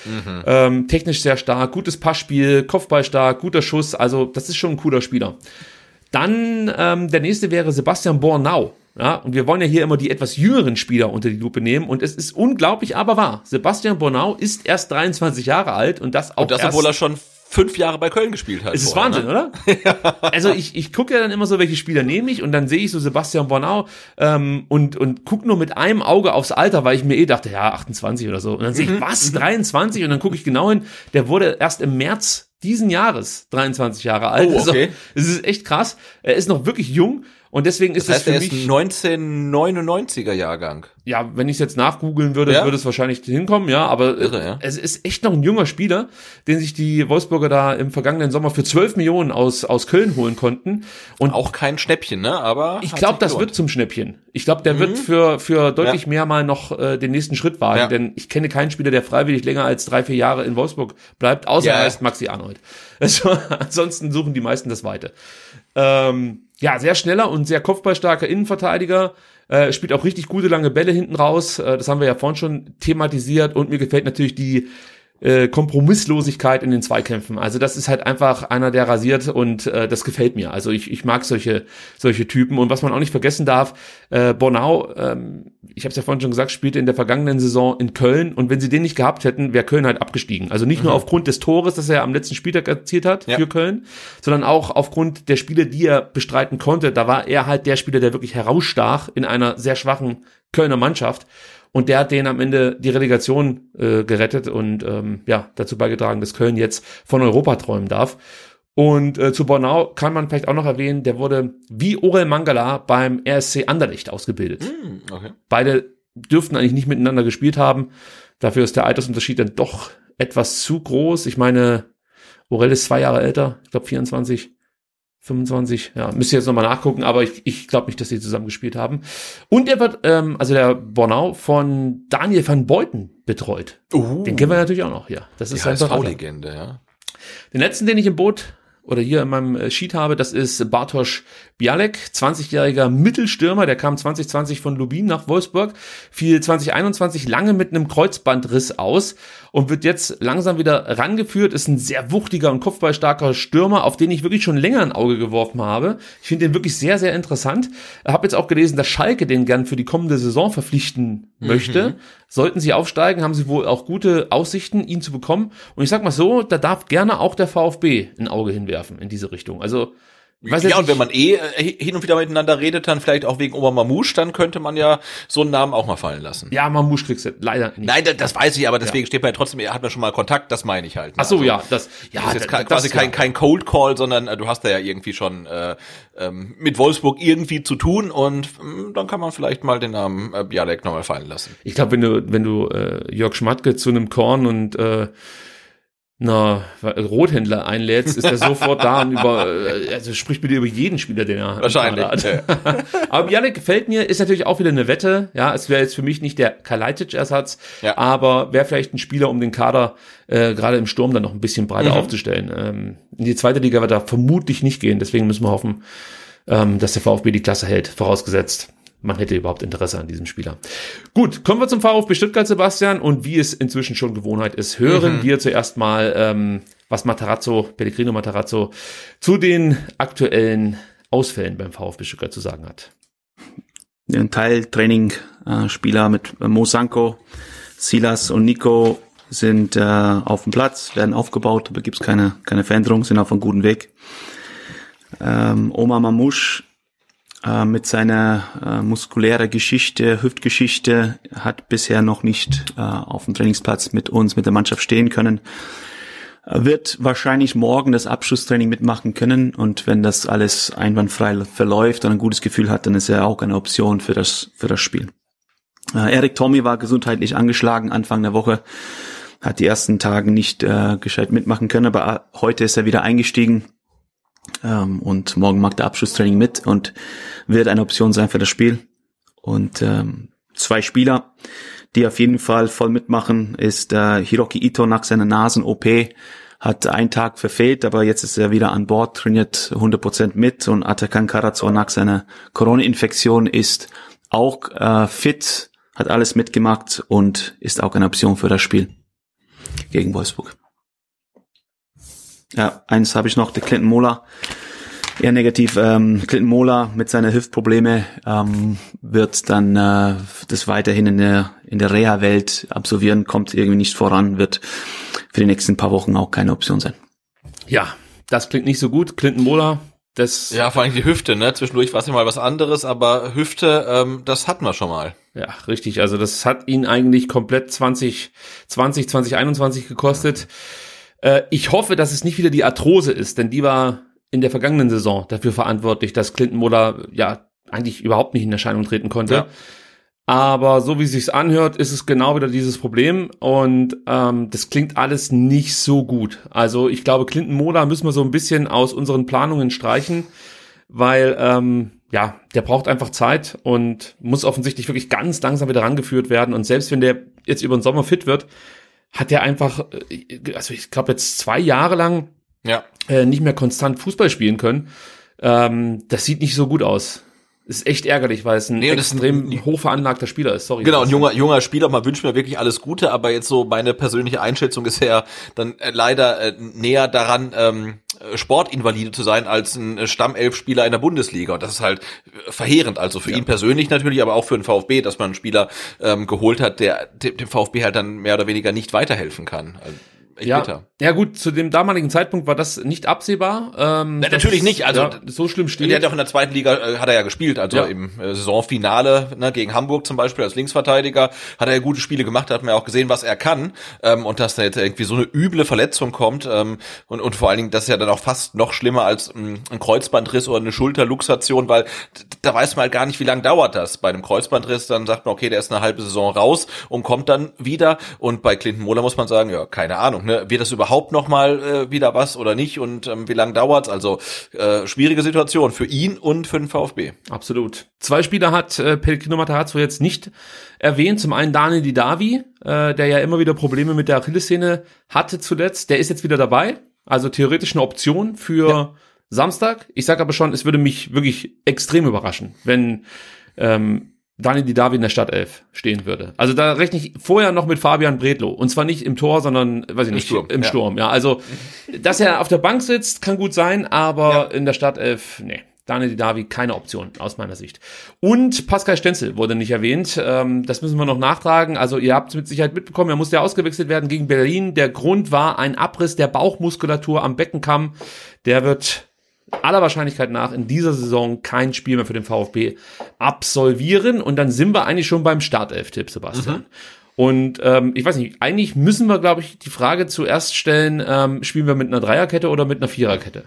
Ähm, technisch sehr stark, gutes Passspiel, Kopfball stark, guter Schuss. Also das ist schon ein cooler Spieler. Dann ähm, der nächste wäre Sebastian Bornau. Ja, und wir wollen ja hier immer die etwas jüngeren Spieler unter die Lupe nehmen. Und es ist unglaublich, aber wahr. Sebastian Bornau ist erst 23 Jahre alt und das auch Und das, erst obwohl er schon fünf Jahre bei Köln gespielt hat. es ist vorher, Wahnsinn, ne? oder? Also ich, ich gucke ja dann immer so, welche Spieler nehme ich und dann sehe ich so Sebastian Bornau ähm, und, und gucke nur mit einem Auge aufs Alter, weil ich mir eh dachte, ja, 28 oder so. Und dann sehe Mhm, ich, was, 23? Und dann gucke ich genau hin, der wurde erst im März diesen Jahres 23 Jahre alt. Oh, okay. Also, es ist echt krass. Er ist noch wirklich jung und deswegen ist Das es heißt, für er ist mich... ein 1999er Jahrgang. Ja, wenn ich es jetzt nachgoogeln würde, Ja? würde es wahrscheinlich hinkommen, ja, aber Irre, äh, ja. es ist echt noch ein junger Spieler, den sich die Wolfsburger da im vergangenen Sommer für 12 Millionen aus, aus Köln holen konnten. Und Auch kein Schnäppchen, ne? Aber ich glaube, das wird zum Schnäppchen. Ich glaube, der wird für, für deutlich Ja. mehr mal noch äh, den nächsten Schritt wagen, denn ich kenne keinen Spieler, der freiwillig länger als drei, vier Jahre in Wolfsburg bleibt, außer er heißt Maxi Arnold. Also, ansonsten suchen die meisten das Weite. Ähm, ja, sehr schneller und sehr kopfballstarker Innenverteidiger. Äh, spielt auch richtig gute lange Bälle hinten raus. Äh, das haben wir ja vorhin schon thematisiert. Und mir gefällt natürlich die äh, Kompromisslosigkeit in den Zweikämpfen. Also das ist halt einfach einer, der rasiert und äh, das gefällt mir. Also ich, ich mag solche solche Typen. Und was man auch nicht vergessen darf, äh, Bornau, ähm, ich habe es ja vorhin schon gesagt, spielte in der vergangenen Saison in Köln und wenn sie den nicht gehabt hätten, wäre Köln halt abgestiegen. Also nicht nur aufgrund des Tores, das er am letzten Spieltag erzielt hat Ja. für Köln, sondern auch aufgrund der Spiele, die er bestreiten konnte. Da war er halt der Spieler, der wirklich herausstach in einer sehr schwachen Kölner Mannschaft. Und der hat denen am Ende die Relegation äh, gerettet und ähm, ja, dazu beigetragen, dass Köln jetzt von Europa träumen darf. Und äh, zu Bornau kann man vielleicht auch noch erwähnen, der wurde wie Orel Mangala beim RSC Anderlecht ausgebildet. Hm, okay. Beide dürften eigentlich nicht miteinander gespielt haben. Dafür ist der Altersunterschied dann doch etwas zu groß. Ich meine, Orel ist zwei Jahre älter, ich glaube 24, 25. Ja, müsst ihr jetzt nochmal nachgucken, aber ich, ich glaube nicht, dass sie zusammen gespielt haben. Und er wird, ähm, also der Bornau, von Daniel van Beuten betreut. Uh, Den kennen wir natürlich auch noch, ja. Das ist Berater. HSV-Legende, ja. Den letzten, den ich im Boot oder hier in meinem äh, Sheet habe, das ist Bartosz Bialek, 20-jähriger Mittelstürmer, der kam 2020 von Lubin nach Wolfsburg, fiel 2021 lange mit einem Kreuzbandriss aus und wird jetzt langsam wieder rangeführt, ist ein sehr wuchtiger und kopfballstarker Stürmer, auf den ich wirklich schon länger ein Auge geworfen habe. Ich finde den wirklich sehr, sehr interessant. Ich habe jetzt auch gelesen, dass Schalke den gern für die kommende Saison verpflichten möchte. Sollten sie aufsteigen, haben sie wohl auch gute Aussichten, ihn zu bekommen. Und ich sag mal so, da darf gerne auch der VfB ein Auge hinwerfen in diese Richtung. Also, weiß ja, und wenn man eh äh, hin und wieder miteinander redet, dann vielleicht auch wegen Oma Mamouche, dann könnte man ja so einen Namen auch mal fallen lassen. ja, Mamouche kriegst du leider nicht. Nein, das, das weiß ich, aber deswegen steht man ja trotzdem, hat man schon mal Kontakt, das meine ich halt. ne? Ach so, Also, ja, das, ja, das ist jetzt das- quasi kein, ja. kein Cold Call, sondern äh, du hast da ja irgendwie schon äh, ähm, mit Wolfsburg irgendwie zu tun und ähm, dann kann man vielleicht mal den Namen äh, Bialek nochmal fallen lassen. Ich glaube, wenn du, wenn du äh, Jörg Schmatke zu einem Korn und äh, na, Rothändler einlädst, ist er sofort da und über, äh, also spricht mit dir über jeden Spieler, den er Wahrscheinlich, hat. aber Bialek gefällt mir, ist natürlich auch wieder eine Wette. Ja, es wäre jetzt für mich nicht der Kalajdzic-Ersatz, Ja. aber wäre vielleicht ein Spieler, um den Kader äh, gerade im Sturm dann noch ein bisschen breiter Mhm. aufzustellen. Ähm, in die zweite Liga wird er vermutlich nicht gehen, deswegen müssen wir hoffen, ähm, dass der VfB die Klasse hält, vorausgesetzt. Man hätte überhaupt Interesse an diesem Spieler. Gut, kommen wir zum VfB Stuttgart, Sebastian. Und wie es inzwischen schon Gewohnheit ist, hören wir zuerst mal, ähm, was Matarazzo, Pellegrino Matarazzo, zu den aktuellen Ausfällen beim VfB Stuttgart zu sagen hat. ein Teiltraining-Spieler mit Mo Sanko, Silas und Nico sind äh, auf dem Platz, werden aufgebaut, aber gibt's keine, keine Veränderung, sind auf einem guten Weg. Ähm, Omar Mamouche äh, mit seiner äh, muskulären Geschichte, Hüftgeschichte, hat bisher noch nicht äh, auf dem Trainingsplatz mit uns, mit der Mannschaft stehen können. Wird wahrscheinlich morgen das Abschlusstraining mitmachen können und wenn das alles einwandfrei verläuft und ein gutes Gefühl hat, dann ist er auch eine Option für das, für das Spiel. Äh, Erik Tommy war gesundheitlich angeschlagen Anfang der Woche, hat die ersten Tage nicht äh, gescheit mitmachen können, aber äh, heute ist er wieder eingestiegen ähm, und morgen macht er Abschlusstraining mit und wird eine Option sein für das Spiel. Und ähm, zwei Spieler, die auf jeden Fall voll mitmachen, ist äh, Hiroki Ito nach seiner Nasen-OP. Hat einen Tag verfehlt, aber jetzt ist er wieder an Bord, trainiert 100% mit und Atakan Karazor nach seiner Corona-Infektion ist auch äh, fit, hat alles mitgemacht und ist auch eine Option für das Spiel gegen Wolfsburg. Ja, eins habe ich noch, der Clinton Mola eher negativ. Ähm, Clinton Mola mit seinen Hüftprobleme ähm, wird dann äh, das weiterhin in der in der Reha-Welt absolvieren, kommt irgendwie nicht voran, wird für die nächsten paar Wochen auch keine Option sein. Ja, das klingt nicht so gut. Clinton Mola, das Ja, vor allem die Hüfte, ne? Zwischendurch war es ja mal was anderes, aber Hüfte, ähm, das hatten wir schon mal. Ja, richtig. Also das hat ihn eigentlich komplett 2020, 2021 gekostet. Äh, ich hoffe, dass es nicht wieder die Arthrose ist, denn die war in der vergangenen Saison dafür verantwortlich, dass Clinton Moller ja eigentlich überhaupt nicht in Erscheinung treten konnte. Ja. Aber so wie es sich anhört, ist es genau wieder dieses Problem und ähm, das klingt alles nicht so gut. Also ich glaube, Clinton Mola müssen wir so ein bisschen aus unseren Planungen streichen, weil ähm, ja, der braucht einfach Zeit und muss offensichtlich wirklich ganz langsam wieder rangeführt werden. Und selbst wenn der jetzt über den Sommer fit wird, hat er einfach, äh, also ich glaube jetzt zwei Jahre lang ja. äh, nicht mehr konstant Fußball spielen können. Ähm, das sieht nicht so gut aus. Ist echt ärgerlich, weil es ein nee, extrem ein, hoch veranlagter Spieler ist. Sorry. Genau, ein junger, junger Spieler. Man wünscht mir wirklich alles Gute, aber jetzt so meine persönliche Einschätzung ist ja dann äh, leider äh, näher daran, ähm, Sportinvalide zu sein als ein Stammelfspieler in der Bundesliga. Und das ist halt verheerend. Also für ja. ihn persönlich natürlich, aber auch für den VfB, dass man einen Spieler ähm, geholt hat, der dem VfB halt dann mehr oder weniger nicht weiterhelfen kann. Also, echt ja, bitter. Ja gut, zu dem damaligen Zeitpunkt war das nicht absehbar. Ähm, Na, natürlich nicht, also ja, so schlimm steht. Der hat auch in der zweiten Liga, äh, hat er ja gespielt, also ja. im äh, Saisonfinale ne, gegen Hamburg zum Beispiel als Linksverteidiger, hat er ja gute Spiele gemacht, hat man ja auch gesehen, was er kann ähm, und dass da jetzt irgendwie so eine üble Verletzung kommt ähm, und, und vor allen Dingen, das ist ja dann auch fast noch schlimmer als ähm, ein Kreuzbandriss oder eine Schulterluxation, weil da weiß man halt gar nicht, wie lange dauert das. Bei einem Kreuzbandriss, dann sagt man, okay, der ist eine halbe Saison raus und kommt dann wieder und bei Clinton Moller muss man sagen, ja, keine Ahnung, ne? wird das überhaupt noch mal äh, wieder was oder nicht und ähm, wie lange dauert's? Also äh, schwierige Situation für ihn und für den VfB. Absolut. Zwei Spieler hat äh, Pellegrino Matarazzo jetzt nicht erwähnt. Zum einen Daniel Didavi, äh, der ja immer wieder Probleme mit der Achillessehne hatte zuletzt. Der ist jetzt wieder dabei. Also theoretisch eine Option für ja. Samstag. Ich sage aber schon, es würde mich wirklich extrem überraschen, wenn ähm, Daniel Didavi in der Startelf stehen würde. Also da rechne ich vorher noch mit Fabian Bredlow. Und zwar nicht im Tor, sondern, weiß ich nicht, Im Sturm. Im ja. Sturm, ja. Also, dass er auf der Bank sitzt, kann gut sein, aber ja. in der Startelf, nee. Daniel Didavi keine Option aus meiner Sicht. Und Pascal Stenzel wurde nicht erwähnt. Ähm, das müssen wir noch nachtragen. Also ihr habt mit Sicherheit mitbekommen, er musste ja ausgewechselt werden gegen Berlin. Der Grund war ein Abriss der Bauchmuskulatur am Beckenkamm. Der wird aller Wahrscheinlichkeit nach in dieser Saison kein Spiel mehr für den VfB absolvieren. Und dann sind wir eigentlich schon beim Startelf-Tipp, Sebastian. Mhm. Und ähm, ich weiß nicht, eigentlich müssen wir, glaube ich, die Frage zuerst stellen, ähm, spielen wir mit einer Dreierkette oder mit einer Viererkette?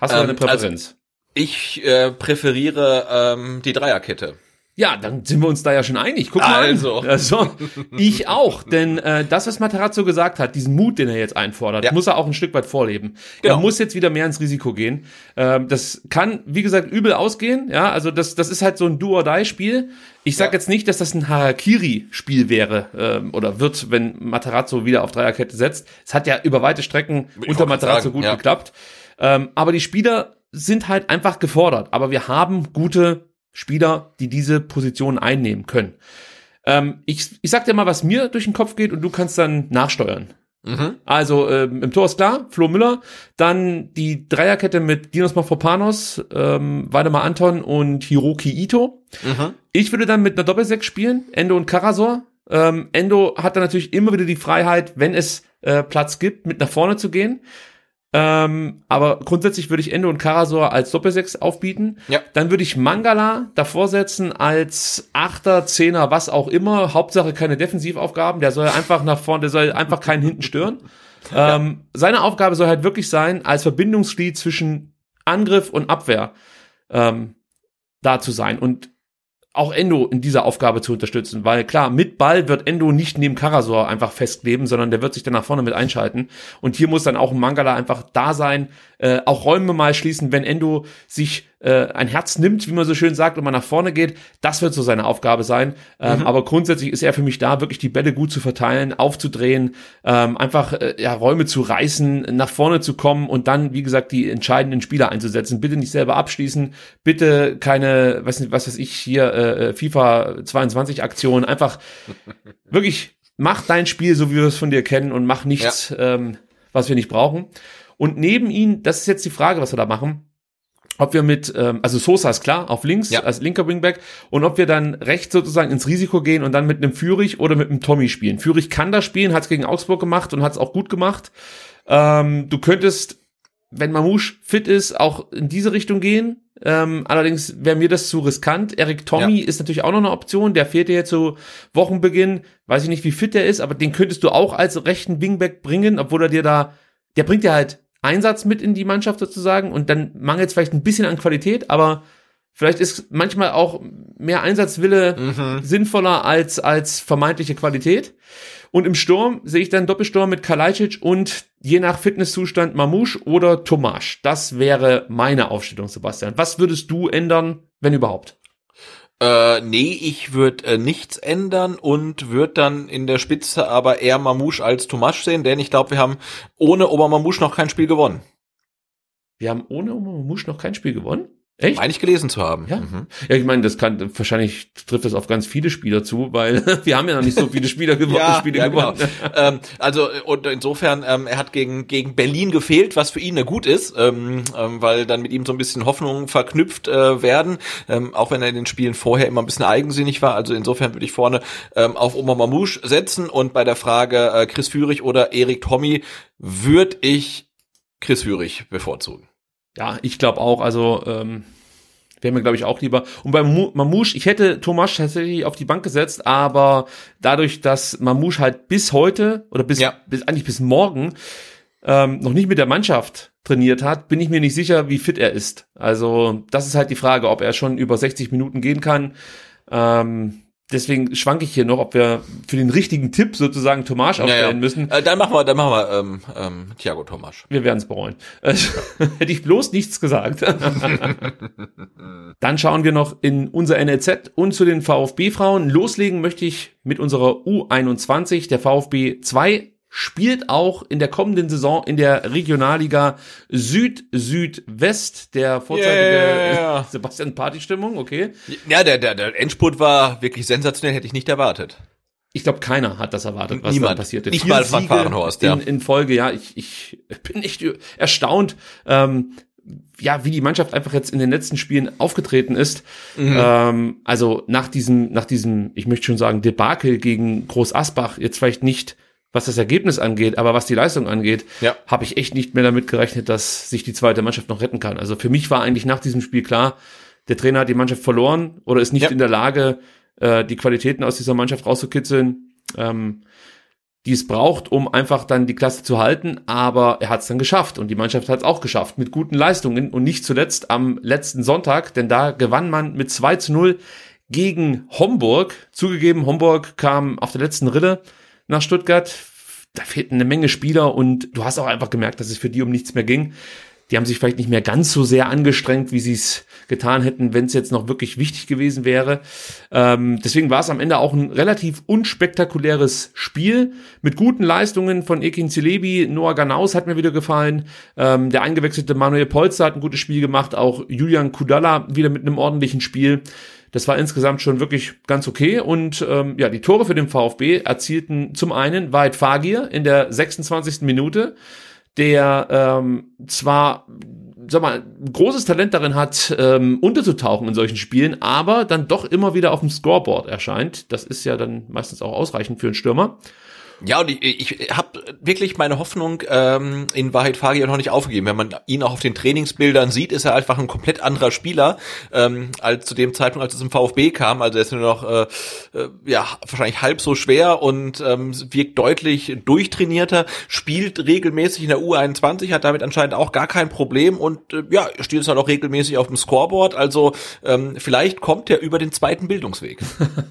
Hast du ähm, eine also Präferenz? Also ich äh, präferiere ähm, die Dreierkette. Ja, dann sind wir uns da ja schon einig. Guck mal also. Also ich auch, denn äh, das, was Materazzo gesagt hat, diesen Mut, den er jetzt einfordert, ja. muss er auch ein Stück weit vorleben. Genau. Er muss jetzt wieder mehr ins Risiko gehen. Ähm, das kann, wie gesagt, übel ausgehen. Ja, also das, das ist halt so ein Do-or-Die-Spiel. Ich sag ja. jetzt nicht, dass das ein Harakiri-Spiel wäre ähm, oder wird, wenn Materazzo wieder auf Dreierkette setzt. Es hat ja über weite Strecken ich unter Materazzo sagen, gut ja. geklappt. Ähm, aber die Spieler sind halt einfach gefordert. Aber wir haben gute Spieler, die diese Position einnehmen können. Ähm, ich, ich sag dir mal, was mir durch den Kopf geht und du kannst dann nachsteuern. Mhm. Also ähm, im Tor ist klar, Flo Müller. Dann die Dreierkette mit Dinos Mafropanos, ähm, Waldemar Anton und Hiroki Ito. Mhm. Ich würde dann mit einer Doppelsechs spielen, Endo und Karasor. Ähm, Endo hat dann natürlich immer wieder die Freiheit, wenn es äh, Platz gibt, mit nach vorne zu gehen. Ähm, aber grundsätzlich würde ich Endo und Karasor als Doppelsechs aufbieten. Ja. Dann würde ich Mangala davor setzen als Achter, Zehner, was auch immer. Hauptsache keine Defensivaufgaben. Der soll einfach nach vorne, der soll einfach keinen hinten stören. Ähm, seine Aufgabe soll halt wirklich sein, als Verbindungsglied zwischen Angriff und Abwehr ähm, da zu sein. Und auch Endo in dieser Aufgabe zu unterstützen, weil klar, mit Ball wird Endo nicht neben Karasor einfach festkleben, sondern der wird sich dann nach vorne mit einschalten. Und hier muss dann auch ein Mangala einfach da sein, äh, auch Räume mal schließen, wenn Endo sich äh, ein Herz nimmt, wie man so schön sagt, und mal nach vorne geht. Das wird so seine Aufgabe sein. Ähm, Aber grundsätzlich ist er für mich da, wirklich die Bälle gut zu verteilen, aufzudrehen, ähm, einfach äh, ja, Räume zu reißen, nach vorne zu kommen und dann, wie gesagt, die entscheidenden Spieler einzusetzen. Bitte nicht selber abschließen, bitte keine, weiß nicht, was weiß ich hier, äh, FIFA 22 Aktion, einfach wirklich mach dein Spiel, so wie wir es von dir kennen und mach nichts, ähm, was wir nicht brauchen. Und neben ihn, das ist jetzt die Frage, was wir da machen, ob wir mit, ähm, also Sosa ist klar, auf links Ja. als linker Wingback und ob wir dann rechts sozusagen ins Risiko gehen und dann mit einem Führig oder mit einem Tommy spielen. Führig kann das spielen, hat es gegen Augsburg gemacht und hat es auch gut gemacht. Ähm, du könntest, wenn Mamouche fit ist, auch in diese Richtung gehen. Ähm, allerdings wäre mir das zu riskant. Eric Tommy ist natürlich auch noch eine Option. Der fehlt dir jetzt so Wochenbeginn. Weiß ich nicht, wie fit der ist, aber den könntest du auch als rechten Wingback bringen, obwohl er dir da, der bringt dir halt Einsatz mit in die Mannschaft sozusagen und dann mangelt es vielleicht ein bisschen an Qualität, aber vielleicht ist manchmal auch mehr Einsatzwille sinnvoller als, als vermeintliche Qualität. Und im Sturm sehe ich dann Doppelsturm mit Kalajdzic und je nach Fitnesszustand Mamouche oder Tomasch. Das wäre meine Aufstellung, Sebastian. Was würdest du ändern, wenn überhaupt? Äh, nee, ich würde äh, nichts ändern und würde dann in der Spitze aber eher Mamouche als Tomasch sehen, denn ich glaube, wir haben ohne Obermamouche noch kein Spiel gewonnen. Wir haben ohne Mamouche noch kein Spiel gewonnen. Echt? Meine ich gelesen zu haben. Ja. Mhm. Ja, ich meine, das kann wahrscheinlich trifft das auf ganz viele Spieler zu, weil wir haben ja noch nicht so viele Spieler gewonnen, Spiele ja, gewonnen. Genau. ähm, also und insofern, ähm, er hat gegen gegen Berlin gefehlt, was für ihn ja gut ist, ähm, ähm, weil dann mit ihm so ein bisschen Hoffnungen verknüpft äh, werden, ähm, auch wenn er in den Spielen vorher immer ein bisschen eigensinnig war. Also insofern würde ich vorne ähm, auf Omar Mamouche setzen und bei der Frage äh, Chris Führig oder Erik Tommy würde ich Chris Führig bevorzugen. Ja, ich glaube auch. Also ähm, wäre mir, glaube ich, auch lieber. Und bei Mamouche, ich hätte Tomasch tatsächlich auf die Bank gesetzt, aber dadurch, dass Mamouche halt bis heute oder bis, Ja. bis eigentlich bis morgen ähm, noch nicht mit der Mannschaft trainiert hat, bin ich mir nicht sicher, wie fit er ist. Also das ist halt die Frage, ob er schon über 60 Minuten gehen kann. Ähm, deswegen schwanke ich hier noch, ob wir für den richtigen Tipp sozusagen Tomasch aufstellen müssen. Äh, dann machen wir, dann machen wir ähm, ähm, Thiago Tomasch. Wir werden es bereuen. Äh, Hätte ich bloß nichts gesagt. Dann schauen wir noch in unser NLZ und zu den VfB-Frauen. Loslegen möchte ich mit unserer U21. Der VfB 2 spielt auch in der kommenden Saison in der Regionalliga Süd-Südwest. Der vorzeitige Yeah. Sebastian Partystimmung, okay. Ja, der, der, der Endspurt war wirklich sensationell, hätte ich nicht erwartet. Ich glaube, keiner hat das erwartet, was Niemand. da passierte. Nicht Vier mal Siege Fahrenhorst, ja. in, in Folge, ja. Ich, ich bin echt erstaunt, ähm, ja, wie die Mannschaft einfach jetzt in den letzten Spielen aufgetreten ist. Mhm. Ähm, also nach diesem, nach diesem, ich möchte schon sagen, Debakel gegen Groß Asbach, jetzt vielleicht nicht, was das Ergebnis angeht, aber was die Leistung angeht, Ja. habe ich echt nicht mehr damit gerechnet, dass sich die zweite Mannschaft noch retten kann. Also für mich war eigentlich nach diesem Spiel klar, der Trainer hat die Mannschaft verloren oder ist nicht Ja. in der Lage, äh, die Qualitäten aus dieser Mannschaft rauszukitzeln, ähm, die es braucht, um einfach dann die Klasse zu halten. Aber er hat es dann geschafft und die Mannschaft hat es auch geschafft mit guten Leistungen und nicht zuletzt am letzten Sonntag, denn da gewann man mit 2 zu 0 gegen Homburg. Zugegeben, Homburg kam auf der letzten Rille nach Stuttgart. Da fehlten eine Menge Spieler und du hast auch einfach gemerkt, dass es für die um nichts mehr ging. Die haben sich vielleicht nicht mehr ganz so sehr angestrengt, wie sie es getan hätten, wenn es jetzt noch wirklich wichtig gewesen wäre. Ähm, deswegen war es am Ende auch ein relativ unspektakuläres Spiel mit guten Leistungen von Ekin Zilebi. Noah Ganaus hat mir wieder gefallen. Ähm, der eingewechselte Manuel Polster hat ein gutes Spiel gemacht. Auch Julian Kudala wieder mit einem ordentlichen Spiel. Das war insgesamt schon wirklich ganz okay. Und ähm, ja, die Tore für den VfB erzielten zum einen Weit Fagir in der 26. Minute, der ähm, zwar sag mal, großes Talent darin hat, ähm, unterzutauchen in solchen Spielen, aber dann doch immer wieder auf dem Scoreboard erscheint. Das ist ja dann meistens auch ausreichend für einen Stürmer. Ja, und ich, ich habe wirklich meine Hoffnung ähm, in Wahrheit Fagir noch nicht aufgegeben. Wenn man ihn auch auf den Trainingsbildern sieht, ist er einfach ein komplett anderer Spieler ähm, als zu dem Zeitpunkt, als es im VfB kam. Also er ist nur noch äh, äh, ja wahrscheinlich halb so schwer und ähm, wirkt deutlich durchtrainierter, spielt regelmäßig in der U21, hat damit anscheinend auch gar kein Problem und äh, ja, steht es halt auch regelmäßig auf dem Scoreboard. Also ähm, vielleicht kommt er über den zweiten Bildungsweg.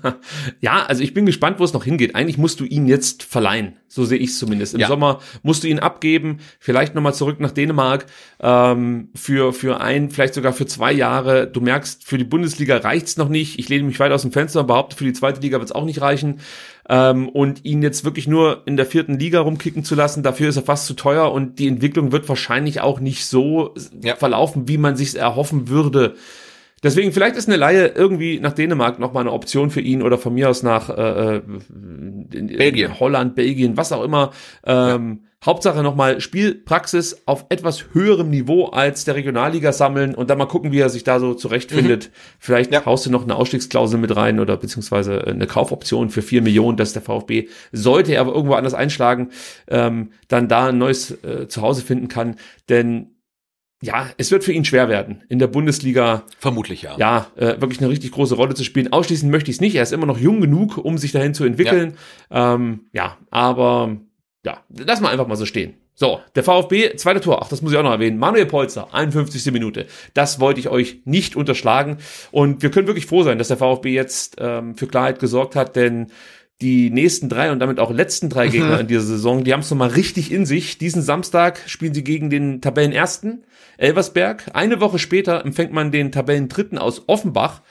ja, also ich bin gespannt, wo es noch hingeht. Eigentlich musst du ihn jetzt verleihen. So sehe ich es zumindest. Im ja. Sommer musst du ihn abgeben, vielleicht nochmal zurück nach Dänemark ähm, für, für ein, vielleicht sogar für zwei Jahre. Du merkst, für die Bundesliga reicht's noch nicht. Ich lehne mich weit aus dem Fenster und behaupte, für die zweite Liga wird's auch nicht reichen. Ähm, und ihn jetzt wirklich nur in der vierten Liga rumkicken zu lassen, dafür ist er fast zu teuer und die Entwicklung wird wahrscheinlich auch nicht so ja. verlaufen, wie man sich erhoffen würde. Deswegen, vielleicht ist eine Laie irgendwie nach Dänemark nochmal eine Option für ihn oder von mir aus nach äh, äh Belgien. Holland, Belgien, was auch immer. Ähm, ja. Hauptsache nochmal Spielpraxis auf etwas höherem Niveau als der Regionalliga sammeln und dann mal gucken, wie er sich da so zurechtfindet. Mhm. Vielleicht ja. haust du noch eine Ausstiegsklausel mit rein oder beziehungsweise eine Kaufoption für vier Millionen, dass der VfB, sollte er aber irgendwo anders einschlagen, ähm, dann da ein neues äh, Zuhause finden kann. Denn ja, es wird für ihn schwer werden, in der Bundesliga. Vermutlich, ja. Ja, äh, wirklich eine richtig große Rolle zu spielen. Ausschließen möchte ich es nicht. Er ist immer noch jung genug, um sich dahin zu entwickeln. Ja, ähm, ja aber ja, lass mal einfach mal so stehen. So, der VfB, zweite Tor, ach, das muss ich auch noch erwähnen. Manuel Polzer, 51. Minute. Das wollte ich euch nicht unterschlagen. Und wir können wirklich froh sein, dass der VfB jetzt ähm, für Klarheit gesorgt hat, denn die nächsten drei und damit auch letzten drei Gegner in dieser Saison, die haben es nochmal richtig in sich. Diesen Samstag spielen sie gegen den Tabellenersten Elversberg. Eine Woche später empfängt man den Tabellendritten aus Offenbach.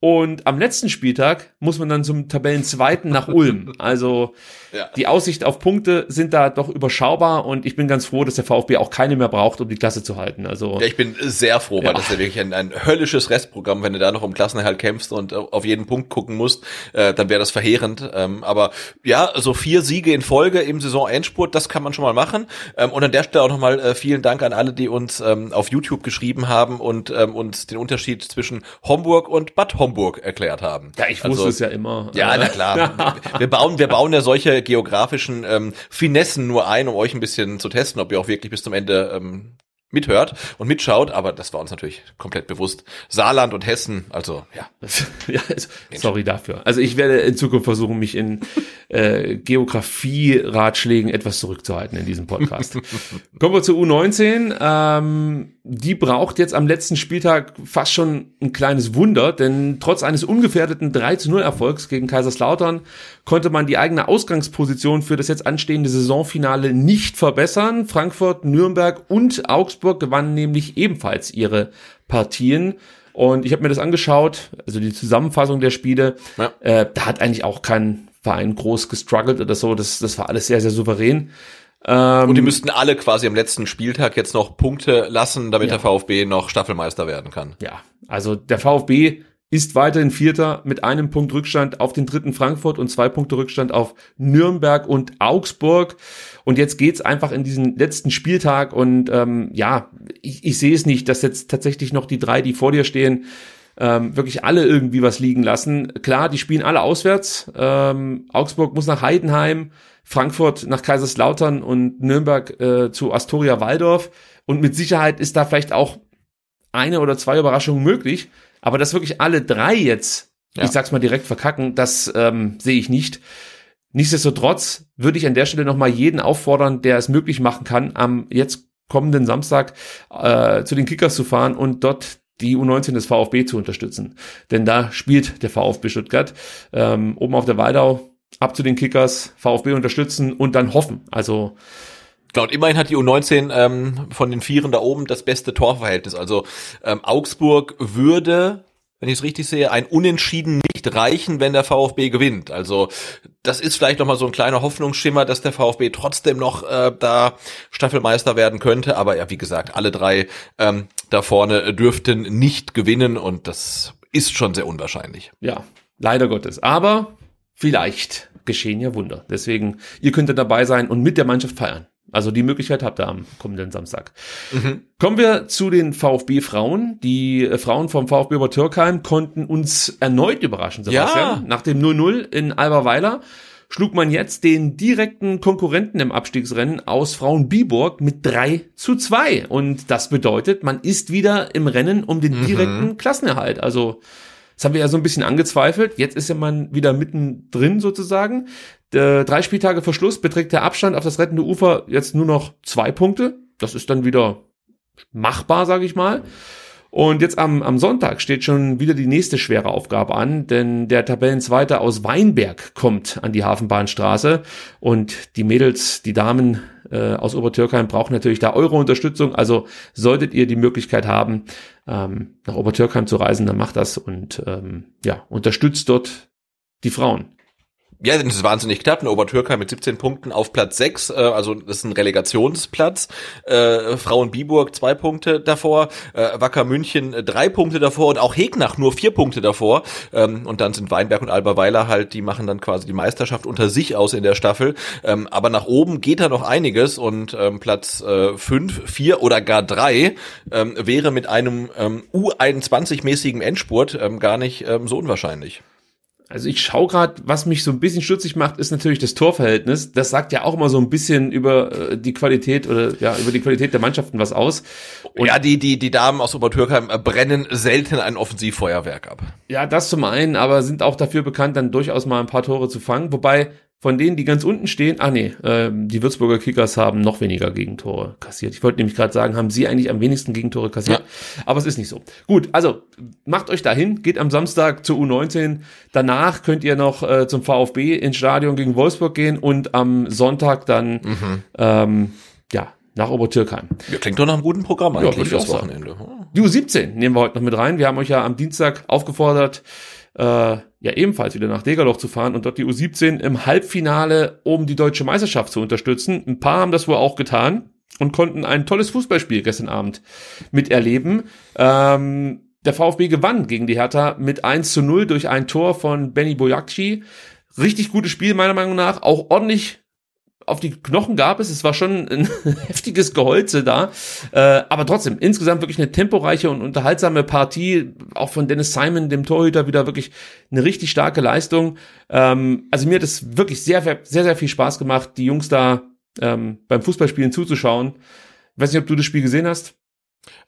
Und am letzten Spieltag muss man dann zum Tabellenzweiten nach Ulm. Also ja. die Aussicht auf Punkte sind da doch überschaubar und ich bin ganz froh, dass der VfB auch keine mehr braucht, um die Klasse zu halten. Also ja, ich bin sehr froh, weil das ist ja wirklich ein, ein höllisches Restprogramm, wenn du da noch um Klassenerhalt kämpfst und auf jeden Punkt gucken musst, äh, dann wäre das verheerend. Ähm, aber ja, so vier Siege in Folge im Saisonendspurt, das kann man schon mal machen. Ähm, und an der Stelle auch nochmal äh, vielen Dank an alle, die uns ähm, auf YouTube geschrieben haben und ähm, uns den Unterschied zwischen Homburg und Bad Homburg Homburg erklärt haben. Ja, ich wusste also, es ja immer. Ja, na klar. wir bauen, wir bauen ja solche geografischen ähm, Finessen nur ein, um euch ein bisschen zu testen, ob ihr auch wirklich bis zum Ende ähm, mithört und mitschaut, aber das war uns natürlich komplett bewusst. Saarland und Hessen, also ja. ja also, sorry dafür. Also ich werde in Zukunft versuchen, mich in äh, Geografie-Ratschlägen etwas zurückzuhalten in diesem Podcast. Kommen wir zur U19. Ähm, die braucht jetzt am letzten Spieltag fast schon ein kleines Wunder, denn trotz eines ungefährdeten 3 zu 0 Erfolgs gegen Kaiserslautern konnte man die eigene Ausgangsposition für das jetzt anstehende Saisonfinale nicht verbessern. Frankfurt, Nürnberg und Augsburg gewannen nämlich ebenfalls ihre Partien. Und ich habe mir das angeschaut, also die Zusammenfassung der Spiele. Ja. Äh, da hat eigentlich auch kein Verein groß gestruggelt oder so. Das, das war alles sehr, sehr souverän. Ähm, und die müssten alle quasi am letzten Spieltag jetzt noch Punkte lassen, damit ja. der VfB noch Staffelmeister werden kann. Ja, also der VfB ist weiterhin Vierter mit einem Punkt Rückstand auf den dritten Frankfurt und zwei Punkte Rückstand auf Nürnberg und Augsburg. Und jetzt geht's einfach in diesen letzten Spieltag und ähm, ja, ich, ich sehe es nicht, dass jetzt tatsächlich noch die drei, die vor dir stehen, ähm, wirklich alle irgendwie was liegen lassen. Klar, die spielen alle auswärts. Ähm, Augsburg muss nach Heidenheim, Frankfurt nach Kaiserslautern und Nürnberg äh, zu Astoria Waldorf. Und mit Sicherheit ist da vielleicht auch eine oder zwei Überraschungen möglich. Aber dass wirklich alle drei jetzt, ja. ich sag's mal direkt verkacken, das ähm, sehe ich nicht. Nichtsdestotrotz würde ich an der Stelle nochmal jeden auffordern, der es möglich machen kann, am jetzt kommenden Samstag äh, zu den Kickers zu fahren und dort die U19 des VfB zu unterstützen. Denn da spielt der VfB Stuttgart ähm, oben auf der Waldau ab zu den Kickers, VfB unterstützen und dann hoffen. Also Genau, und immerhin hat die U19 ähm, von den Vieren da oben das beste Torverhältnis. Also ähm, Augsburg würde, wenn ich es richtig sehe, ein Unentschieden nicht reichen, wenn der VfB gewinnt. Also das ist vielleicht nochmal so ein kleiner Hoffnungsschimmer, dass der VfB trotzdem noch äh, da Staffelmeister werden könnte. Aber ja, wie gesagt, alle drei ähm, da vorne dürften nicht gewinnen und das ist schon sehr unwahrscheinlich. Ja, leider Gottes. Aber vielleicht geschehen ja Wunder. Deswegen, ihr könnt ja dabei sein und mit der Mannschaft feiern. Also die Möglichkeit habt ihr am kommenden Samstag. Mhm. Kommen wir zu den VfB-Frauen. Die äh, Frauen vom VfB über Türkheim konnten uns erneut überraschen, Sebastian. Ja. Nach dem 0-0 in Alberweiler schlug man jetzt den direkten Konkurrenten im Abstiegsrennen aus Frauen Biburg mit 3 zu 2. Und das bedeutet, man ist wieder im Rennen um den mhm. direkten mhm. Klassenerhalt. Also das haben wir ja so ein bisschen angezweifelt. Jetzt ist ja man wieder mittendrin sozusagen. Äh, drei Spieltage vor Schluss beträgt der Abstand auf das rettende Ufer jetzt nur noch zwei Punkte. Das ist dann wieder machbar, sage ich mal. Und jetzt am, am Sonntag steht schon wieder die nächste schwere Aufgabe an, denn der Tabellenzweite aus Weinberg kommt an die Hafenbahnstraße und die Mädels, die Damen äh, aus Obertürkheim brauchen natürlich da eure Unterstützung. Also solltet ihr die Möglichkeit haben, ähm, nach Obertürkheim zu reisen, dann macht das und ähm, ja, unterstützt dort die Frauen. Ja, das ist wahnsinnig knapp. Eine Obertürkheim mit 17 Punkten auf Platz 6, äh, also das ist ein Relegationsplatz. Äh, Frauen Biburg zwei Punkte davor, äh, Wacker München drei Punkte davor und auch Hegnach nur vier Punkte davor. Ähm, und dann sind Weinberg und Alberweiler halt, die machen dann quasi die Meisterschaft unter sich aus in der Staffel. Ähm, aber nach oben geht da noch einiges und ähm, Platz äh, fünf, vier oder gar drei ähm, wäre mit einem ähm, U21-mäßigen Endspurt ähm, gar nicht ähm, so unwahrscheinlich. Also ich schaue gerade, was mich so ein bisschen stutzig macht, ist natürlich das Torverhältnis. Das sagt ja auch immer so ein bisschen über äh, die Qualität oder ja über die Qualität der Mannschaften was aus. Und ja, die die die Damen aus Obertürkheim brennen selten ein Offensivfeuerwerk ab. Ja, das zum einen, aber sind auch dafür bekannt, dann durchaus mal ein paar Tore zu fangen. Wobei von denen, die ganz unten stehen, ah nee, äh, die Würzburger Kickers haben noch weniger Gegentore kassiert. Ich wollte nämlich gerade sagen, haben sie eigentlich am wenigsten Gegentore kassiert, ja. aber es ist nicht so. Gut, also macht euch dahin, geht am Samstag zur U19. Danach könnt ihr noch äh, zum VfB ins Stadion gegen Wolfsburg gehen und am Sonntag dann mhm. ähm, ja nach Obertürkheim. Ja, klingt doch nach einem guten Programm eigentlich ja, fürs Wochenende. Die U17 nehmen wir heute noch mit rein. Wir haben euch ja am Dienstag aufgefordert, äh, ja ebenfalls wieder nach Degerloch zu fahren und dort die U17 im Halbfinale um die deutsche Meisterschaft zu unterstützen. Ein paar haben das wohl auch getan und konnten ein tolles Fußballspiel gestern Abend miterleben. Ähm, der VfB gewann gegen die Hertha mit 1 zu 0 durch ein Tor von Benny Bojakci. Richtig gutes Spiel meiner Meinung nach, auch ordentlich auf die Knochen gab es. Es war schon ein heftiges Geholze da. Äh, aber trotzdem, insgesamt wirklich eine temporeiche und unterhaltsame Partie. Auch von Dennis Simon, dem Torhüter, wieder wirklich eine richtig starke Leistung. Ähm, also mir hat es wirklich sehr, sehr, sehr viel Spaß gemacht, die Jungs da ähm, beim Fußballspielen zuzuschauen. Ich weiß nicht, ob du das Spiel gesehen hast.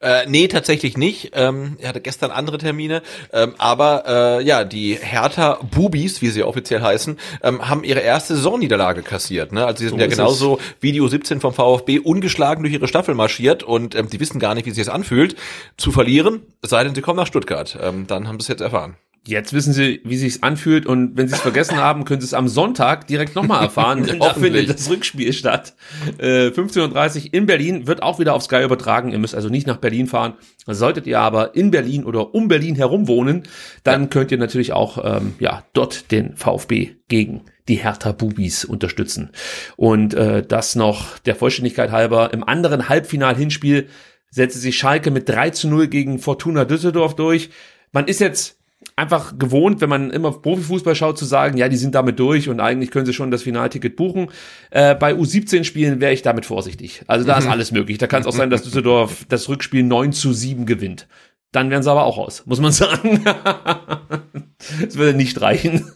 Äh, nee, tatsächlich nicht. Ähm, er hatte gestern andere Termine. Ähm, aber äh, ja, die Hertha Bubis, wie sie offiziell heißen, ähm, haben ihre erste Saisonniederlage kassiert. Ne? Also sie sind so ja genauso es. wie die U17 vom VfB ungeschlagen durch ihre Staffel marschiert und ähm, die wissen gar nicht, wie sich das anfühlt, zu verlieren, es sei denn, sie kommen nach Stuttgart. Ähm, dann haben sie es jetzt erfahren. Jetzt wissen Sie, wie sich's anfühlt und wenn Sie es vergessen haben, können Sie es am Sonntag direkt nochmal erfahren, denn da findet das Rückspiel statt. Äh, 15.30 Uhr in Berlin, wird auch wieder auf Sky übertragen. Ihr müsst also nicht nach Berlin fahren. Solltet ihr aber in Berlin oder um Berlin herum wohnen, dann ja. könnt ihr natürlich auch ähm, ja dort den VfB gegen die Hertha Bubis unterstützen. Und äh, das noch der Vollständigkeit halber. Im anderen Halbfinal-Hinspiel setzte sich Schalke mit 3 zu 0 gegen Fortuna Düsseldorf durch. Man ist jetzt einfach gewohnt, wenn man immer Profifußball schaut, zu sagen, ja, die sind damit durch und eigentlich können sie schon das Finalticket buchen. Äh, bei U17-Spielen wäre ich damit vorsichtig. Also da ist mhm. alles möglich. Da kann es auch sein, dass Düsseldorf das Rückspiel 9 zu 7 gewinnt. Dann wären sie aber auch aus, muss man sagen. das würde nicht reichen.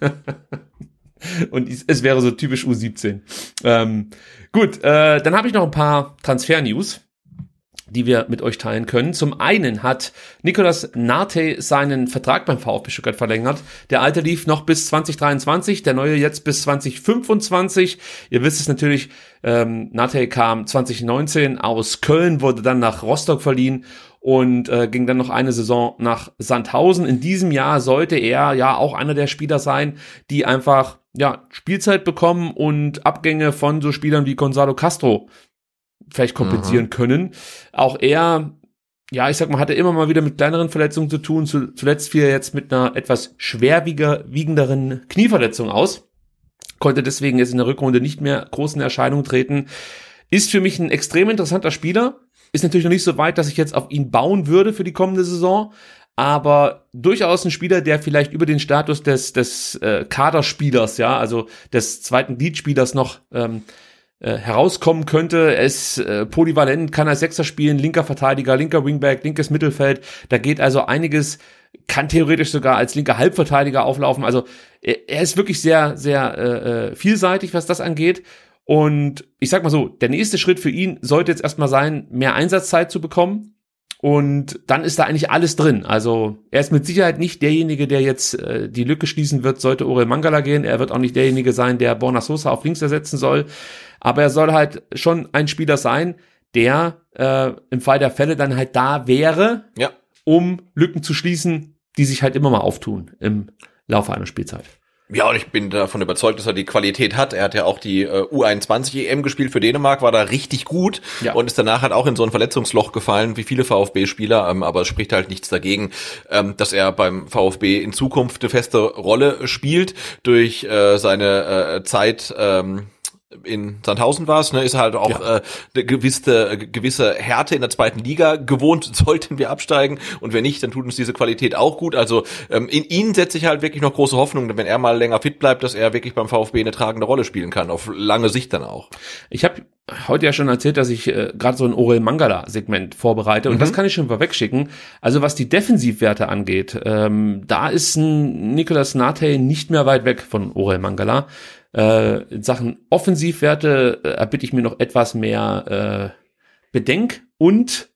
und es wäre so typisch U17. Ähm, gut, äh, dann habe ich noch ein paar Transfer-News die wir mit euch teilen können. Zum einen hat Nicolas Nate seinen Vertrag beim VfB Stuttgart verlängert. Der alte lief noch bis 2023, der neue jetzt bis 2025. Ihr wisst es natürlich, ähm, Nate kam 2019 aus Köln, wurde dann nach Rostock verliehen und äh, ging dann noch eine Saison nach Sandhausen. In diesem Jahr sollte er ja auch einer der Spieler sein, die einfach ja, Spielzeit bekommen und Abgänge von so Spielern wie Gonzalo Castro vielleicht kompensieren mhm. können. Auch er, ja, ich sag mal, hatte immer mal wieder mit kleineren Verletzungen zu tun. Zuletzt fiel er jetzt mit einer etwas schwerwiegenderen Knieverletzung aus. Konnte deswegen jetzt in der Rückrunde nicht mehr großen Erscheinungen treten. Ist für mich ein extrem interessanter Spieler. Ist natürlich noch nicht so weit, dass ich jetzt auf ihn bauen würde für die kommende Saison. aber durchaus ein Spieler, der vielleicht über den Status des, des äh, Kaderspielers, ja, also des zweiten Leadspielers noch ähm, äh, herauskommen könnte. Er ist äh, polyvalent, kann als Sechser spielen, linker Verteidiger, linker Wingback, linkes Mittelfeld. Da geht also einiges, kann theoretisch sogar als linker Halbverteidiger auflaufen. Also er, er ist wirklich sehr, sehr äh, äh vielseitig, was das angeht. Und ich sag mal so, der nächste Schritt für ihn sollte jetzt erstmal sein, mehr Einsatzzeit zu bekommen. Und dann ist da eigentlich alles drin. Also er ist mit Sicherheit nicht derjenige, der jetzt äh, die Lücke schließen wird, sollte Orel Mangala gehen. Er wird auch nicht derjenige sein, der Borna Sosa auf links ersetzen soll. Aber er soll halt schon ein Spieler sein, der äh, im Fall der Fälle dann halt da wäre, ja. um Lücken zu schließen, die sich halt immer mal auftun im Laufe einer Spielzeit. Ja, und ich bin davon überzeugt, dass er die Qualität hat. Er hat ja auch die äh, U21 EM gespielt für Dänemark, war da richtig gut ja. und ist danach halt auch in so ein Verletzungsloch gefallen, wie viele VfB-Spieler, ähm, aber es spricht halt nichts dagegen, ähm, dass er beim VfB in Zukunft eine feste Rolle spielt durch äh, seine äh, Zeit ähm, in Sandhausen war es, ne, ist halt auch ja. äh, eine gewisse, äh, gewisse Härte in der zweiten Liga gewohnt, sollten wir absteigen. Und wenn nicht, dann tut uns diese Qualität auch gut. Also ähm, in ihn setze ich halt wirklich noch große Hoffnung, wenn er mal länger fit bleibt, dass er wirklich beim VfB eine tragende Rolle spielen kann, auf lange Sicht dann auch. Ich habe heute ja schon erzählt, dass ich äh, gerade so ein Orel Mangala-Segment vorbereite und mhm. das kann ich schon vorwegschicken. Also was die Defensivwerte angeht, ähm, da ist ein Nicolas Nate nicht mehr weit weg von Orel Mangala. Äh, in Sachen Offensivwerte äh, erbitte ich mir noch etwas mehr äh, Bedenk und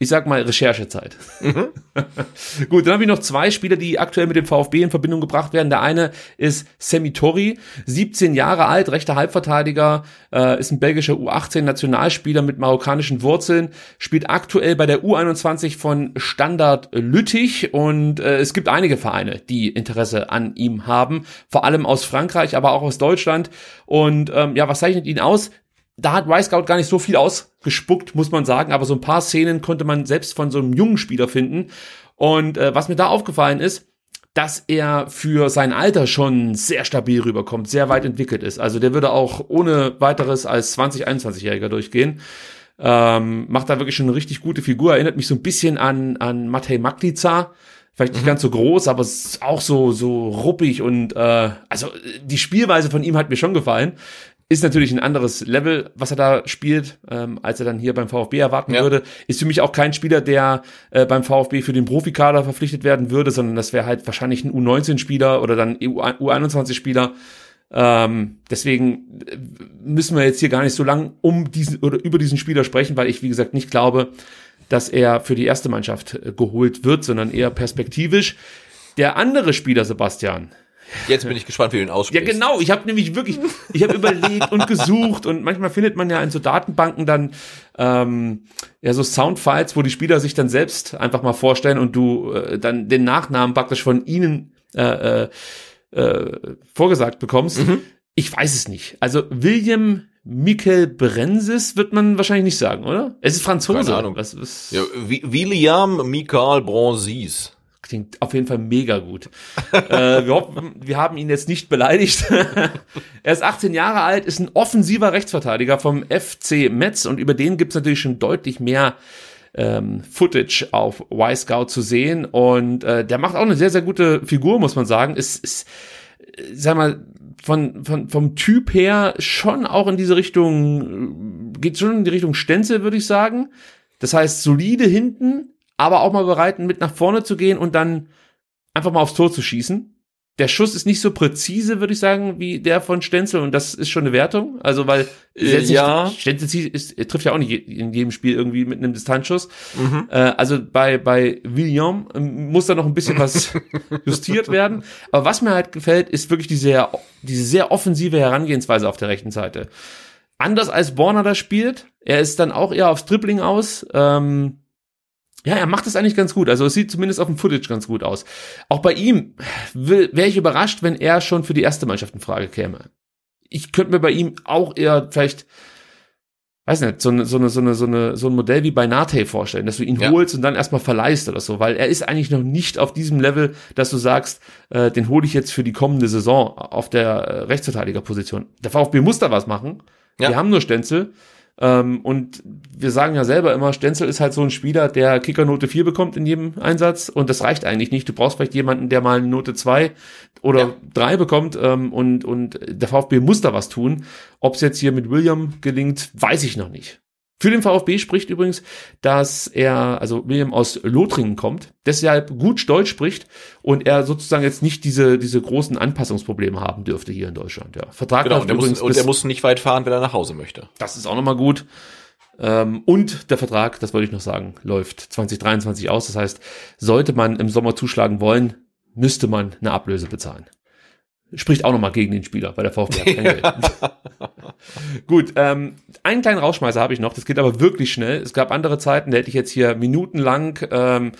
ich sag mal, Recherchezeit. Mhm. Gut, dann habe ich noch zwei Spieler, die aktuell mit dem VfB in Verbindung gebracht werden. Der eine ist Semi Tori, 17 Jahre alt, rechter Halbverteidiger, äh, ist ein belgischer U18-Nationalspieler mit marokkanischen Wurzeln, spielt aktuell bei der U21 von Standard Lüttich und äh, es gibt einige Vereine, die Interesse an ihm haben, vor allem aus Frankreich, aber auch aus Deutschland. Und ähm, ja, was zeichnet ihn aus? Da hat Y-Scout gar nicht so viel ausgespuckt, muss man sagen, aber so ein paar Szenen konnte man selbst von so einem jungen Spieler finden. Und äh, was mir da aufgefallen ist, dass er für sein Alter schon sehr stabil rüberkommt, sehr weit entwickelt ist. Also der würde auch ohne weiteres als 20, 21-Jähriger durchgehen. Ähm, macht da wirklich schon eine richtig gute Figur, erinnert mich so ein bisschen an, an Matej Maklica. Vielleicht nicht mhm. ganz so groß, aber auch so, so ruppig und äh, also die Spielweise von ihm hat mir schon gefallen. Ist natürlich ein anderes Level, was er da spielt, ähm, als er dann hier beim VfB erwarten ja. würde. Ist für mich auch kein Spieler, der äh, beim VfB für den Profikader verpflichtet werden würde, sondern das wäre halt wahrscheinlich ein U19-Spieler oder dann U21-Spieler. Ähm, deswegen äh, müssen wir jetzt hier gar nicht so lang um diesen oder über diesen Spieler sprechen, weil ich, wie gesagt, nicht glaube, dass er für die erste Mannschaft äh, geholt wird, sondern eher perspektivisch. Der andere Spieler, Sebastian, Jetzt bin ich gespannt, wie du ihn aussprichst. Ja, genau. Ich habe nämlich wirklich, ich habe überlegt und gesucht und manchmal findet man ja in so Datenbanken dann ähm, ja so Soundfiles, wo die Spieler sich dann selbst einfach mal vorstellen und du äh, dann den Nachnamen praktisch von ihnen äh, äh, äh, vorgesagt bekommst. Mhm. Ich weiß es nicht. Also William Michael Brensis wird man wahrscheinlich nicht sagen, oder? Es ist Franzose. Keine Ahnung. Was, was? Ja, William Michael Bronzis. Klingt auf jeden Fall mega gut. äh, wir, hoffen, wir haben ihn jetzt nicht beleidigt. er ist 18 Jahre alt, ist ein offensiver Rechtsverteidiger vom FC Metz und über den gibt es natürlich schon deutlich mehr ähm, Footage auf Y-Scout zu sehen. Und äh, der macht auch eine sehr, sehr gute Figur, muss man sagen. Ist, ist äh, sag mal, von, von, vom Typ her schon auch in diese Richtung, geht schon in die Richtung Stenzel, würde ich sagen. Das heißt, solide hinten, aber auch mal bereit, mit nach vorne zu gehen und dann einfach mal aufs Tor zu schießen. Der Schuss ist nicht so präzise, würde ich sagen, wie der von Stenzel und das ist schon eine Wertung. Also weil äh, ja. Stenzel ist, trifft ja auch nicht in jedem Spiel irgendwie mit einem Distanzschuss. Mhm. Äh, also bei bei William ähm, muss da noch ein bisschen was justiert werden. Aber was mir halt gefällt, ist wirklich diese diese sehr offensive Herangehensweise auf der rechten Seite. Anders als Borner da spielt, er ist dann auch eher aufs Dribbling aus. Ähm, ja, er macht es eigentlich ganz gut. Also es sieht zumindest auf dem Footage ganz gut aus. Auch bei ihm wäre ich überrascht, wenn er schon für die erste Mannschaft in Frage käme. Ich könnte mir bei ihm auch eher vielleicht, weiß nicht, so eine, so eine, so eine, so eine, so ein Modell wie bei Nate vorstellen, dass du ihn ja. holst und dann erstmal verleihst oder so, weil er ist eigentlich noch nicht auf diesem Level, dass du sagst, äh, den hole ich jetzt für die kommende Saison auf der äh, Rechtsverteidigerposition. Der VfB muss da was machen. Ja. Wir haben nur Stenzel. Ähm, und wir sagen ja selber immer, Stenzel ist halt so ein Spieler, der Kickernote 4 bekommt in jedem Einsatz und das reicht eigentlich nicht. Du brauchst vielleicht jemanden, der mal eine Note 2 oder Ja. 3 bekommt ähm, und, und der VfB muss da was tun. Ob es jetzt hier mit William gelingt, weiß ich noch nicht. Für den VfB spricht übrigens, dass er, also William aus Lothringen kommt, deshalb gut Deutsch spricht und er sozusagen jetzt nicht diese, diese großen Anpassungsprobleme haben dürfte hier in Deutschland. Ja. Vertrag Genau, läuft und der, muss, übrigens und der muss nicht weit fahren, wenn er nach Hause möchte. das ist auch nochmal gut. Ähm, und der Vertrag, das wollte ich noch sagen, läuft 2023 aus. Das heißt, sollte man im Sommer zuschlagen wollen, müsste man eine Ablöse bezahlen. Spricht auch nochmal gegen den Spieler, weil der VfB hat kein Geld. Gut, ähm, einen kleinen Rausschmeißer habe ich noch, das geht aber wirklich schnell. Es gab andere Zeiten, da hätte ich jetzt hier minutenlang ähm,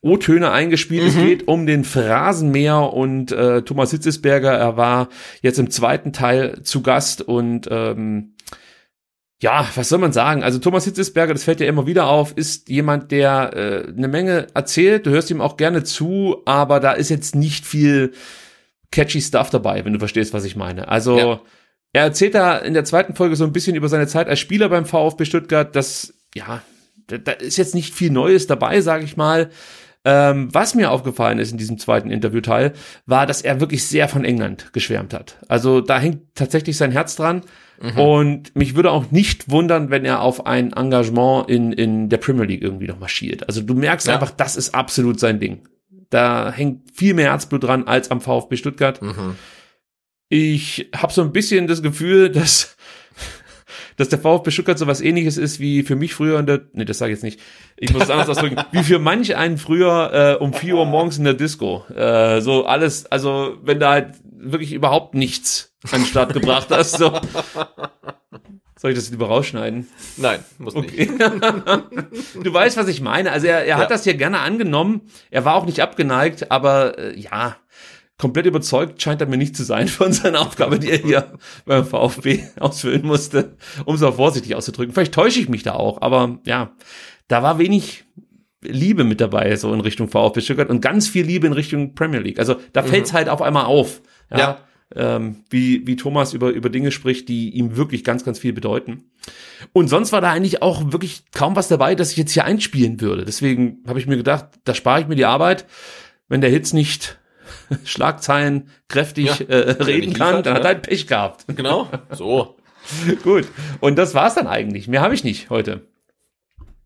O-Töne eingespielt. Es geht um den Phrasenmäher und äh, Thomas Hitzesberger. Er war jetzt im zweiten Teil zu Gast und ähm, ja, was soll man sagen? Also Thomas Hitzesberger, das fällt ja immer wieder auf, ist jemand, der äh, eine Menge erzählt. Du hörst ihm auch gerne zu, aber da ist jetzt nicht viel catchy Stuff dabei, wenn du verstehst, was ich meine. Also Ja. er erzählt da in der zweiten Folge so ein bisschen über seine Zeit als Spieler beim VfB Stuttgart. Das, ja, da, da ist jetzt nicht viel Neues dabei, sage ich mal. Ähm, was mir aufgefallen ist in diesem zweiten Interviewteil, war, dass er wirklich sehr von England geschwärmt hat. Also da hängt tatsächlich sein Herz dran. Und mich würde auch nicht wundern, wenn er auf ein Engagement in, in der Premier League irgendwie noch marschiert. Also du merkst Ja. einfach, das ist absolut sein Ding. Da hängt viel mehr Herzblut dran als am VfB Stuttgart. Mhm. Ich habe so ein bisschen das Gefühl, dass, dass der VfB Stuttgart so was ähnliches ist wie für mich früher in der, nee, das sage ich jetzt nicht, ich muss es anders ausdrücken, wie für manch einen früher äh, um 4 Uhr morgens in der Disco. Äh, so alles, also wenn da halt wirklich überhaupt nichts an den Start gebracht hast, so. Soll ich das lieber rausschneiden? Nein, muss nicht. Okay. du weißt, was ich meine. Also er, er hat Ja. das hier gerne angenommen. Er war auch nicht abgeneigt, aber äh, ja, komplett überzeugt scheint er mir nicht zu sein von seiner Aufgabe, die er hier beim VfB ausfüllen musste, um es auch vorsichtig auszudrücken. Vielleicht täusche ich mich da auch, aber ja, da war wenig Liebe mit dabei, so in Richtung VfB Stuttgart und ganz viel Liebe in Richtung Premier League. Also da fällt's halt auf einmal auf. Ja. Ja. Ähm, wie, wie Thomas über, über Dinge spricht, die ihm wirklich ganz, ganz viel bedeuten. Und sonst war da eigentlich auch wirklich kaum was dabei, das ich jetzt hier einspielen würde. Deswegen habe ich mir gedacht, da spare ich mir die Arbeit. Wenn der Hitz nicht Schlagzeilen kräftig Ja, äh, reden kann, liefert, dann hat ne? er halt Pech gehabt. Genau, so. Gut. Und das war's dann eigentlich. Mehr habe ich nicht heute.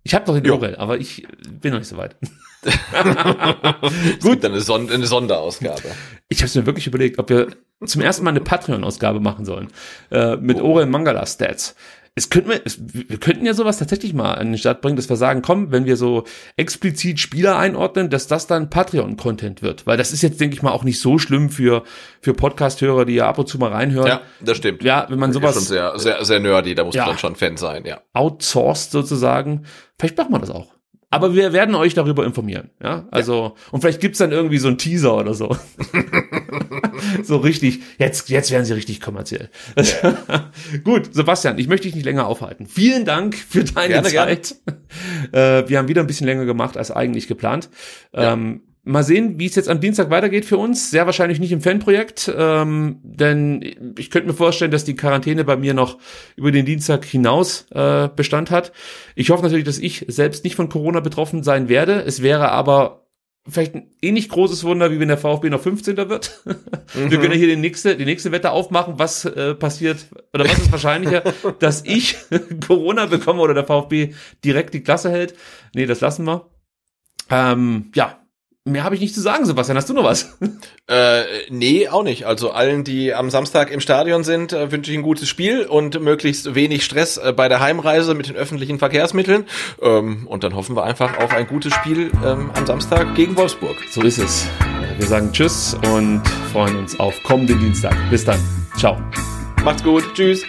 Ich habe doch den. Orel, aber ich bin noch nicht so weit. Gut, dann eine, Son eine Sonderausgabe. Ich habe mir wirklich überlegt, ob wir zum ersten Mal eine Patreon-Ausgabe machen sollen. Äh, mit Orel Mangala Stats. Es könnten wir, es, wir könnten ja sowas tatsächlich mal an den Start bringen, dass wir sagen, komm, wenn wir so explizit Spieler einordnen, dass das dann Patreon-Content wird. Weil das ist jetzt, denke ich mal, auch nicht so schlimm für, für Podcast-Hörer, die ja ab und zu mal reinhören. Ja, das stimmt. Ja, wenn man Ist sowas schon sehr, sehr, sehr nerdy, da muss Ja. man schon Fan sein, ja. outsourced sozusagen. Vielleicht machen wir das auch. Aber wir werden euch darüber informieren, ja. Also, und vielleicht gibt's dann irgendwie so einen Teaser oder so. so richtig, jetzt, jetzt werden sie richtig kommerziell. Gut, Sebastian, ich möchte dich nicht länger aufhalten. Vielen Dank für deine Gerne, Zeit. Äh, wir haben wieder ein bisschen länger gemacht als eigentlich geplant. Ähm, Mal sehen, wie es jetzt am Dienstag weitergeht für uns. Sehr wahrscheinlich nicht im Fanprojekt, ähm, denn ich könnte mir vorstellen, dass die Quarantäne bei mir noch über den Dienstag hinaus äh, Bestand hat. Ich hoffe natürlich, dass ich selbst nicht von Corona betroffen sein werde. Es wäre aber vielleicht ein ähnlich großes Wunder, wie wenn der VfB noch 15. wird. Wir können ja hier die nächste, die nächste Wette aufmachen, was äh, passiert oder was ist wahrscheinlicher, dass ich Corona bekomme oder der VfB direkt die Klasse hält. Nee, das lassen wir. Ähm, ja, mehr habe ich nicht zu sagen, Sebastian. Hast du noch was? Äh, nee, auch nicht. Also allen, die am Samstag im Stadion sind, äh, wünsche ich ein gutes Spiel und möglichst wenig Stress äh, bei der Heimreise mit den öffentlichen Verkehrsmitteln. Ähm, und dann hoffen wir einfach auf ein gutes Spiel ähm, am Samstag gegen Wolfsburg. So ist es. Wir sagen Tschüss und freuen uns auf kommenden Dienstag. Bis dann. Ciao. Macht's gut. Tschüss.